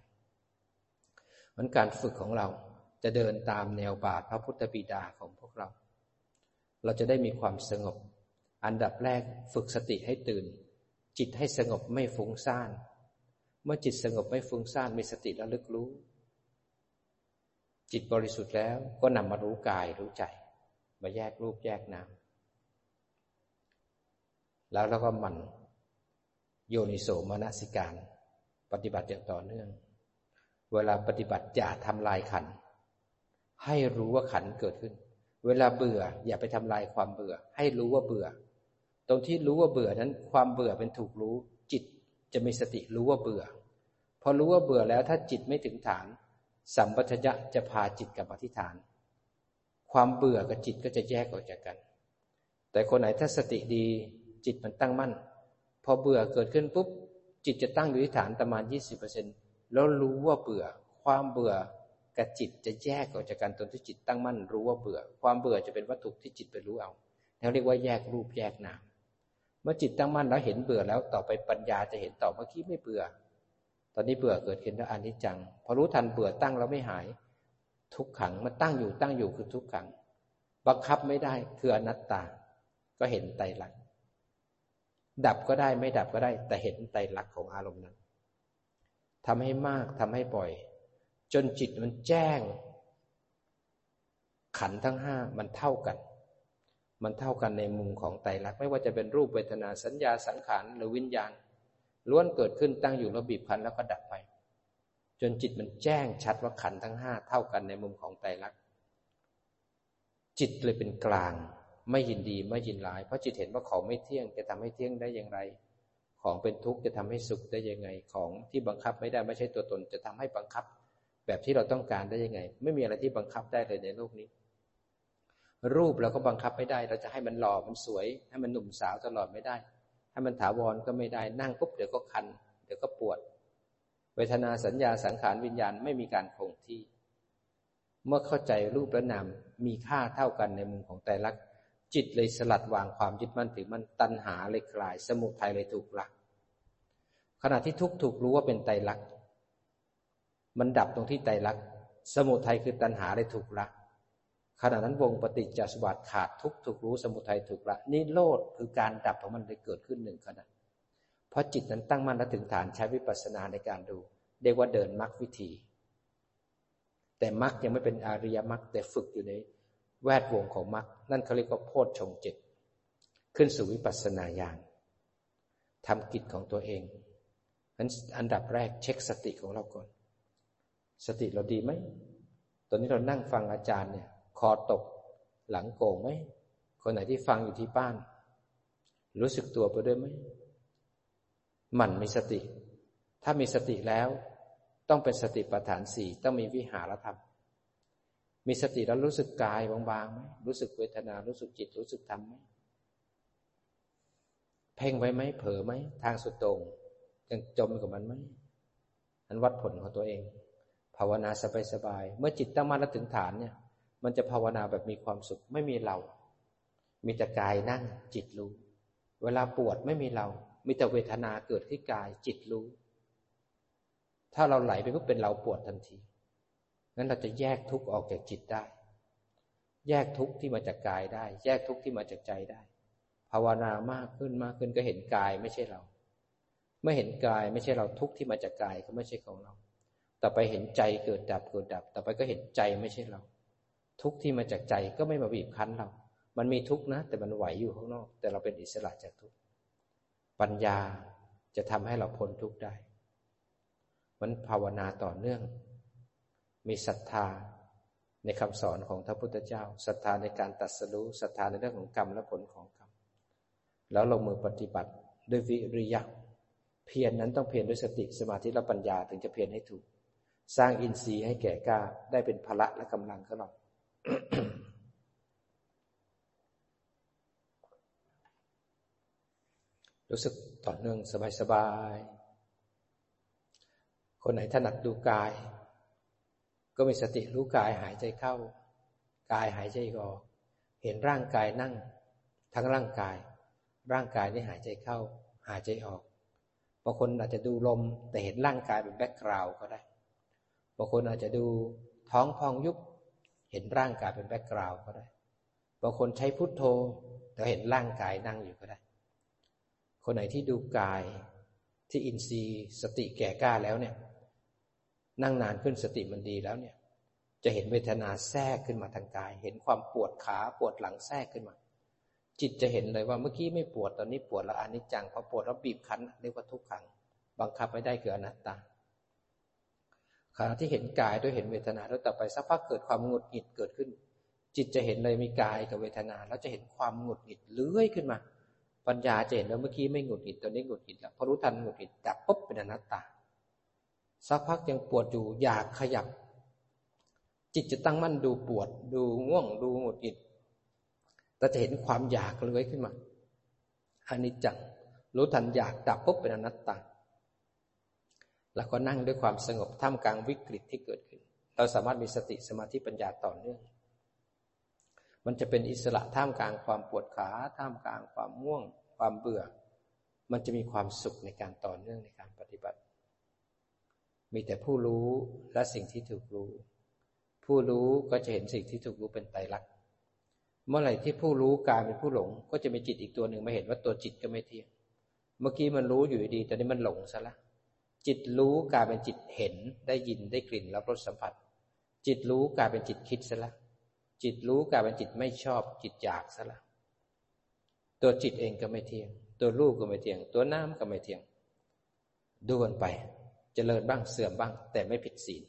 เหมือนการฝึกของเราจะเดินตามแนวบาทพระพุทธบิดาของพวกเรา เราจะได้มีความสงบ อันดับแรกฝึกสติให้ตื่น จิตให้สงบไม่ฟุ้งซ่าน เมื่อจิตสงบไม่ฟุ้งซ่านมีสติระลึกรู้ จิตบริสุทธิ์แล้วก็นำมารู้กายรู้ใจ มาแยกรูปแยกนามแล้วเราก็มันโยนิโสมนสิการ ปฏิบัติอย่างต่อเนื่อง เวลาปฏิบัติอย่าทำลายขัน ให้รู้ว่าขันเกิดขึ้น เวลาเบื่อ อย่าไปทำลายความเบื่อ ให้รู้ว่าเบื่อ ตรงที่รู้ว่าเบื่อนั้น ความเบื่อเป็นถูกรู้จิตจะมีสติรู้ว่าเบื่อ พอรู้ว่าเบื่อแล้วถ้าจิตไม่ถึงฐาน สัมปชัญญะจะพาจิตกับอธิษฐาน ความเบื่อกับจิตก็จะแยกออกจากกัน แต่คนไหนถ้าสติดีจิตมันตั้งมั่น พอเบื่อเกิดขึ้นปุ๊บจิตจะตั้งอยู่ที่ฐานประมาณ 20%แล้วรู้ว่าเบื่อ ความเบื่อ กับจิตจะแยกออกจากกันตนที่จิตตั้งมั่นรู้ว่าเบื่อ ความเบื่อจะเป็นวัตถุที่จิตไปรู้เอาแล้วเรียกว่าแยกรูปแยกนามเมื่อจิตตั้งมั่นแล้วเห็นเบื่อแล้วต่อไปปัญญาจะเห็นต่อเมื่อกี้ไม่เบื่อ ตอนนี้เบื่อเกิดขึ้นแล้วอนิจจัง พอรู้ทันเบื่อตั้งแล้วไม่หาย ทุกขังมันตั้งอยู่ตั้งอยู่คือทุกขัง บังคับไม่ได้คืออนัตตา ก็เห็นไตรลักษณ์ดับก็ได้ไม่ดับก็ได้ แต่เห็นไตรลักษณ์ของอารมณ์นั้นทำให้มากทำให้บ่อย จนจิตมันแจ้ง ขันทั้งห้ามันเท่ากัน มันเท่ากันในมุมของไตรลักษณ์ไม่ว่าจะเป็นรูปเวทนาสัญญาสังขารหรือวิญญาณล้วนเกิดขึ้นตั้งอยู่แล้วบีบคั้นแล้วก็ดับไป จนจิตมันแจ้งชัดว่าขันทั้งห้าเท่ากันในมุมของไตรลักษณ์จิตเลยเป็นกลาง ไม่ยินดีไม่ยินร้าย เพราะจิตเห็นว่าของไม่เที่ยงจะทำให้เที่ยงได้อย่างไร ของเป็นทุกข์จะทำให้สุขได้ยังไงของที่บังคับไม่ได้ไม่ใช่ตัวตนจะทำให้บังคับ แบบที่เราต้องการได้ยังไง ไม่มีอะไรที่บังคับได้เลยในโลกนี้ รูปเราก็บังคับไม่ได้ เราจะให้มันหล่อมันสวย ให้มันหนุ่มสาวตลอดไม่ได้ ให้มันถาวรก็ไม่ได้นั่งปุ๊บเดี๋ยวก็คัน เดี๋ยวก็ปวด เวทนาสัญญาสังขารวิญญาณไม่มีการคงที่ เมื่อเข้าใจรูปและนามมีค่าเท่ากันในมุมของแต่ละจิตเลยสลัดวางความยึดมั่นถือมันตัณหาเลยคลาย สมุทัยเลยถูกละขณะที่ทุกถูกรู้ว่าเป็นไตรลักษณ์ มันดับตรงที่ไตรลักษณ์สมุทัยคือตัณหาเลยถูกละขณะนั้นวงปฏิจจสมบัติขาดทุกถูกรู้สมุทัยถูกละนิโรธคือการดับของมันได้เกิดขึ้นหนึ่งขณะเพราะจิตนั้นตั้งมั่นและถึงฐานใช้วิปัสสนาในการดูเรียกว่าเดินมรรควิธี แต่มรรคยังไม่เป็นอริยมรรคแต่ฝึกอยู่ในแวดวงของมรรคนั่นเขาเรียกว่าโพชฌงจิต ขึ้นสู่วิปัสสนาญาณทำกิจของตัวเองนั้นอันดับแรกเช็คสติของเราก่อน สติเราดีไหม ตอนนี้เรานั่งฟังอาจารย์เนี่ย คอตกหลังโก่งไหม คนไหนที่ฟังอยู่ที่บ้าน รู้สึกตัวไปด้วยไหมหมั่นมีสติ ถ้ามีสติแล้ว ต้องเป็นสติปัฏฐานสี่ต้องมีวิหารธรรม มีสติแล้วรู้สึกกายบางๆไหมรู้สึกเวทนา รู้สึกจิต รู้สึกธรรมไหมเพ่งไว้ไหมเผลอไหม ทางสุดตรงยังจมกับมันไหมอันวัดผลของตัวเอง ภาวนาสบายๆเมื่อจิตตั้งมั่นแล้วถึงฐานเนี่ย มันจะภาวนาแบบมีความสุขไม่มีเรา มีแต่กายนั่งจิตรู้ เวลาปวดไม่มีเรา มีแต่เวทนาเกิดที่กายจิตรู้ ถ้าเราไหลไปก็เป็นเราปวดทันทีงั้นเราจะแยกทุกข์ออกจากจิตได้ แยกทุกข์ที่มาจากกายได้ แยกทุกข์ที่มาจากใจได้ ภาวนามากขึ้นมากขึ้นก็เห็นกายไม่ใช่เรา เมื่อเห็นกายไม่ใช่เราทุกข์ที่มาจากกายก็ไม่ใช่ของเรา ต่อไปเห็นใจเกิดดับเกิดดับ ต่อไปก็เห็นใจไม่ใช่เรา ทุกที่มาจากใจก็ไม่มาบีบคั้นเรา มันมีทุกนะ แต่มันไหวอยู่ข้างนอก แต่เราเป็นอิสระจากทุกปัญญาจะทำให้เราพ้นทุกได้ มันภาวนาต่อเนื่อง มีศรัทธาในคำสอนของพระพุทธเจ้าศรัทธาในการตัดสู้ศรัทธาในเรื่องของกรรมและผลของกรรมแล้วลงมือปฏิบัติด้วยวิริยะเพียรนนั้นต้องเพียรด้วยสติสมาธิและปัญญาถึงจะเพียรให้ถูก สร้างอินทรีย์ให้แก่กล้าได้เป็นพละและกำลังของเรารู้สึกต่อเนื่องสบายๆ คนไหนถนัดดูกาย ก็มีสติรู้กายหายใจเข้า กายหายใจออก เห็นร่างกายนั่ง ทั้งร่างกาย ร่างกายนี่หายใจเข้า หายใจออกบางคนอาจจะดูลมแต่เห็นร่างกายเป็น background ก็ได้ บางคนอาจจะดูท้องพองยุบเห็นร่างกายเป็น background ก็ได้บางคนใช้พุทโธแต่เห็นร่างกายนั่งอยู่ก็ได้ คนไหนที่ดูกายที่อินทรีย์สติแก่กล้าแล้วเนี่ย นั่งนานขึ้นสติมันดีแล้วเนี่ย จะเห็นเวทนาแทรกขึ้นมาทางกาย เห็นความปวดขาปวดหลังแทรกขึ้นมา จิตจะเห็นเลยว่าเมื่อกี้ไม่ปวดตอนนี้ปวดแล้วอนิจจังพอปวดแล้วบีบคั้นเรียกว่าทุกขัง บังคับไม่ได้คืออนัตตา ขณะที่เห็นกายด้วยเห็นเวทนาแล้วต่อไปสักพักเกิดความหงุดหงิดเกิดขึ้น จิตจะเห็นเลยมีกายกับเวทนา แล้วจะเห็นความหงุดหงิดเลื้อยขึ้นมา ปัญญาจะเห็นว่าเมื่อกี้ไม่หงุดหงิดตอนนี้หงุดหงิดแล้วพอรู้ทันหงุดหงิดดับปุ๊บเป็นอนัตตาสักพักยังปวดอยู่อยากขยับ จิตจะตั้งมั่นดูปวด ดูง่วง ดูหงุดหงิดแต่จะเห็นความอยากเลื้อยขึ้นมาอนิจจังรู้ทันอยากดับปุ๊บเป็นอนัตตา แล้วก็นั่งด้วยความสงบท่ามกลางวิกฤตที่เกิดขึ้น เราสามารถมีสติสมาธิปัญญาต่อเนื่อง มันจะเป็นอิสระท่ามกลางความปวดขาท่ามกลางความง่วง ความเบื่อ มันจะมีความสุขในการต่อเนื่องในการปฏิบัติ มีแต่ผู้รู้และสิ่งที่ถูกรู้ ผู้รู้ก็จะเห็นสิ่งที่ถูกรู้เป็นไตรลักษณ์ เมื่อไหร่ที่ผู้รู้กลายเป็นผู้หลง ก็จะมีจิตอีกตัวหนึ่งมาเห็นว่าตัวจิตก็ไม่เที่ยง เมื่อกี้มันรู้อยู่ดี แตอนนี้มันหลงซะและ จิตรู้กลายเป็นจิตเห็นได้ยินได้กลิ่นรับรสสัมผัส จิตรู้กลายเป็นจิตคิดซะละ จิตรู้กลายเป็นจิตไม่ชอบ จิตอยากซะละตัวจิตเองก็ไม่เที่ยง ตัวรูปก็ไม่เที่ยง ตัวน้ำก็ไม่เที่ยง ดูกันไปจเจริญบ้างเสื่อมบ้าง แต่ไม่ผิดศีล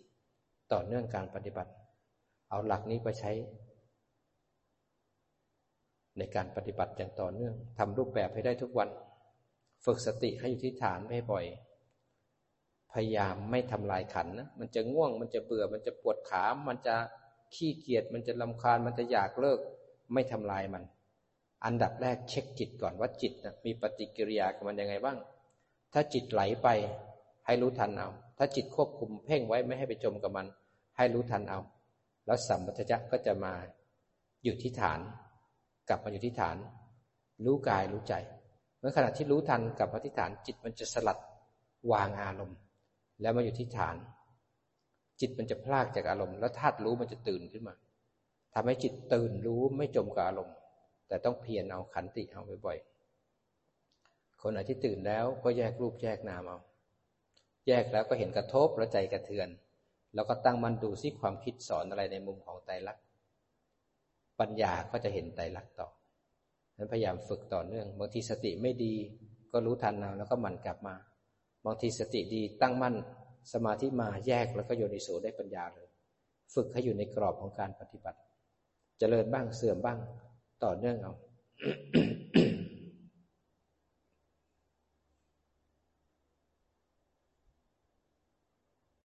ต่อเนื่องการปฏิบัติ เอาหลักนี้ไปใช้ ในการปฏิบัติอย่างต่อเนื่องทำรูปแบบให้ได้ทุกวัน ฝึกสติให้อยู่ที่ฐานไม่ให้บ่อย พยายามไม่ทำลายขันนะมันจะง่วงมันจะเบื่อมันจะปวดขา มันจะขี้เกียจมันจะลำคาญมันจะอยากเลิก ไม่ทำลายมัน อันดับแรกเช็คจิตก่อนว่าจิตนะมีปฏิกิริยากับมันยังไงบ้าง ถ้าจิตไหลไป ให้รู้ทันเอา ถ้าจิตควบคุมเพ่งไว้ไม่ให้ไปจมกับมัน ให้รู้ทันเอา แล้วสัมปชัญญะก็จะมาอยู่ที่ฐาน กลับมาอยู่ที่ฐาน รู้กายรู้ใจ เมื่อขณะที่รู้ทันกลับมาที่ฐานจิตมันจะสลัดวางอารมณ์ แล้วมาอยู่ที่ฐาน จิตมันจะพลากจากอารมณ์ แล้วธาตุรู้มันจะตื่นขึ้นมาทำให้จิตตื่นรู้ไม่จมกับอารมณ์ แต่ต้องเพียรเอาขันติเอาบ่อยๆคนไหนที่ตื่นแล้วก็แยกรูปแยกนามเอาแยกแล้วก็เห็นกระทบแล้วใจกระเทือน แล้วก็ตั้งมันดูซิความคิดสอนอะไรในมุมของไตรลักษณ์ปัญญาก็จะเห็นไตรลักษณ์ต่อนั้นพยายามฝึกต่อเนื่องบางทีสติไม่ดีก็รู้ทันเอาแล้วก็มันกลับมา บางทีสติดีตั้งมั่นสมาธิมาแยกแล้วก็โยนิโสได้ปัญญาเลย ฝึกให้อยู่ในกรอบของการปฏิบัติจเจริญบ้างเสื่อมบ้างต่อเนื่องเอา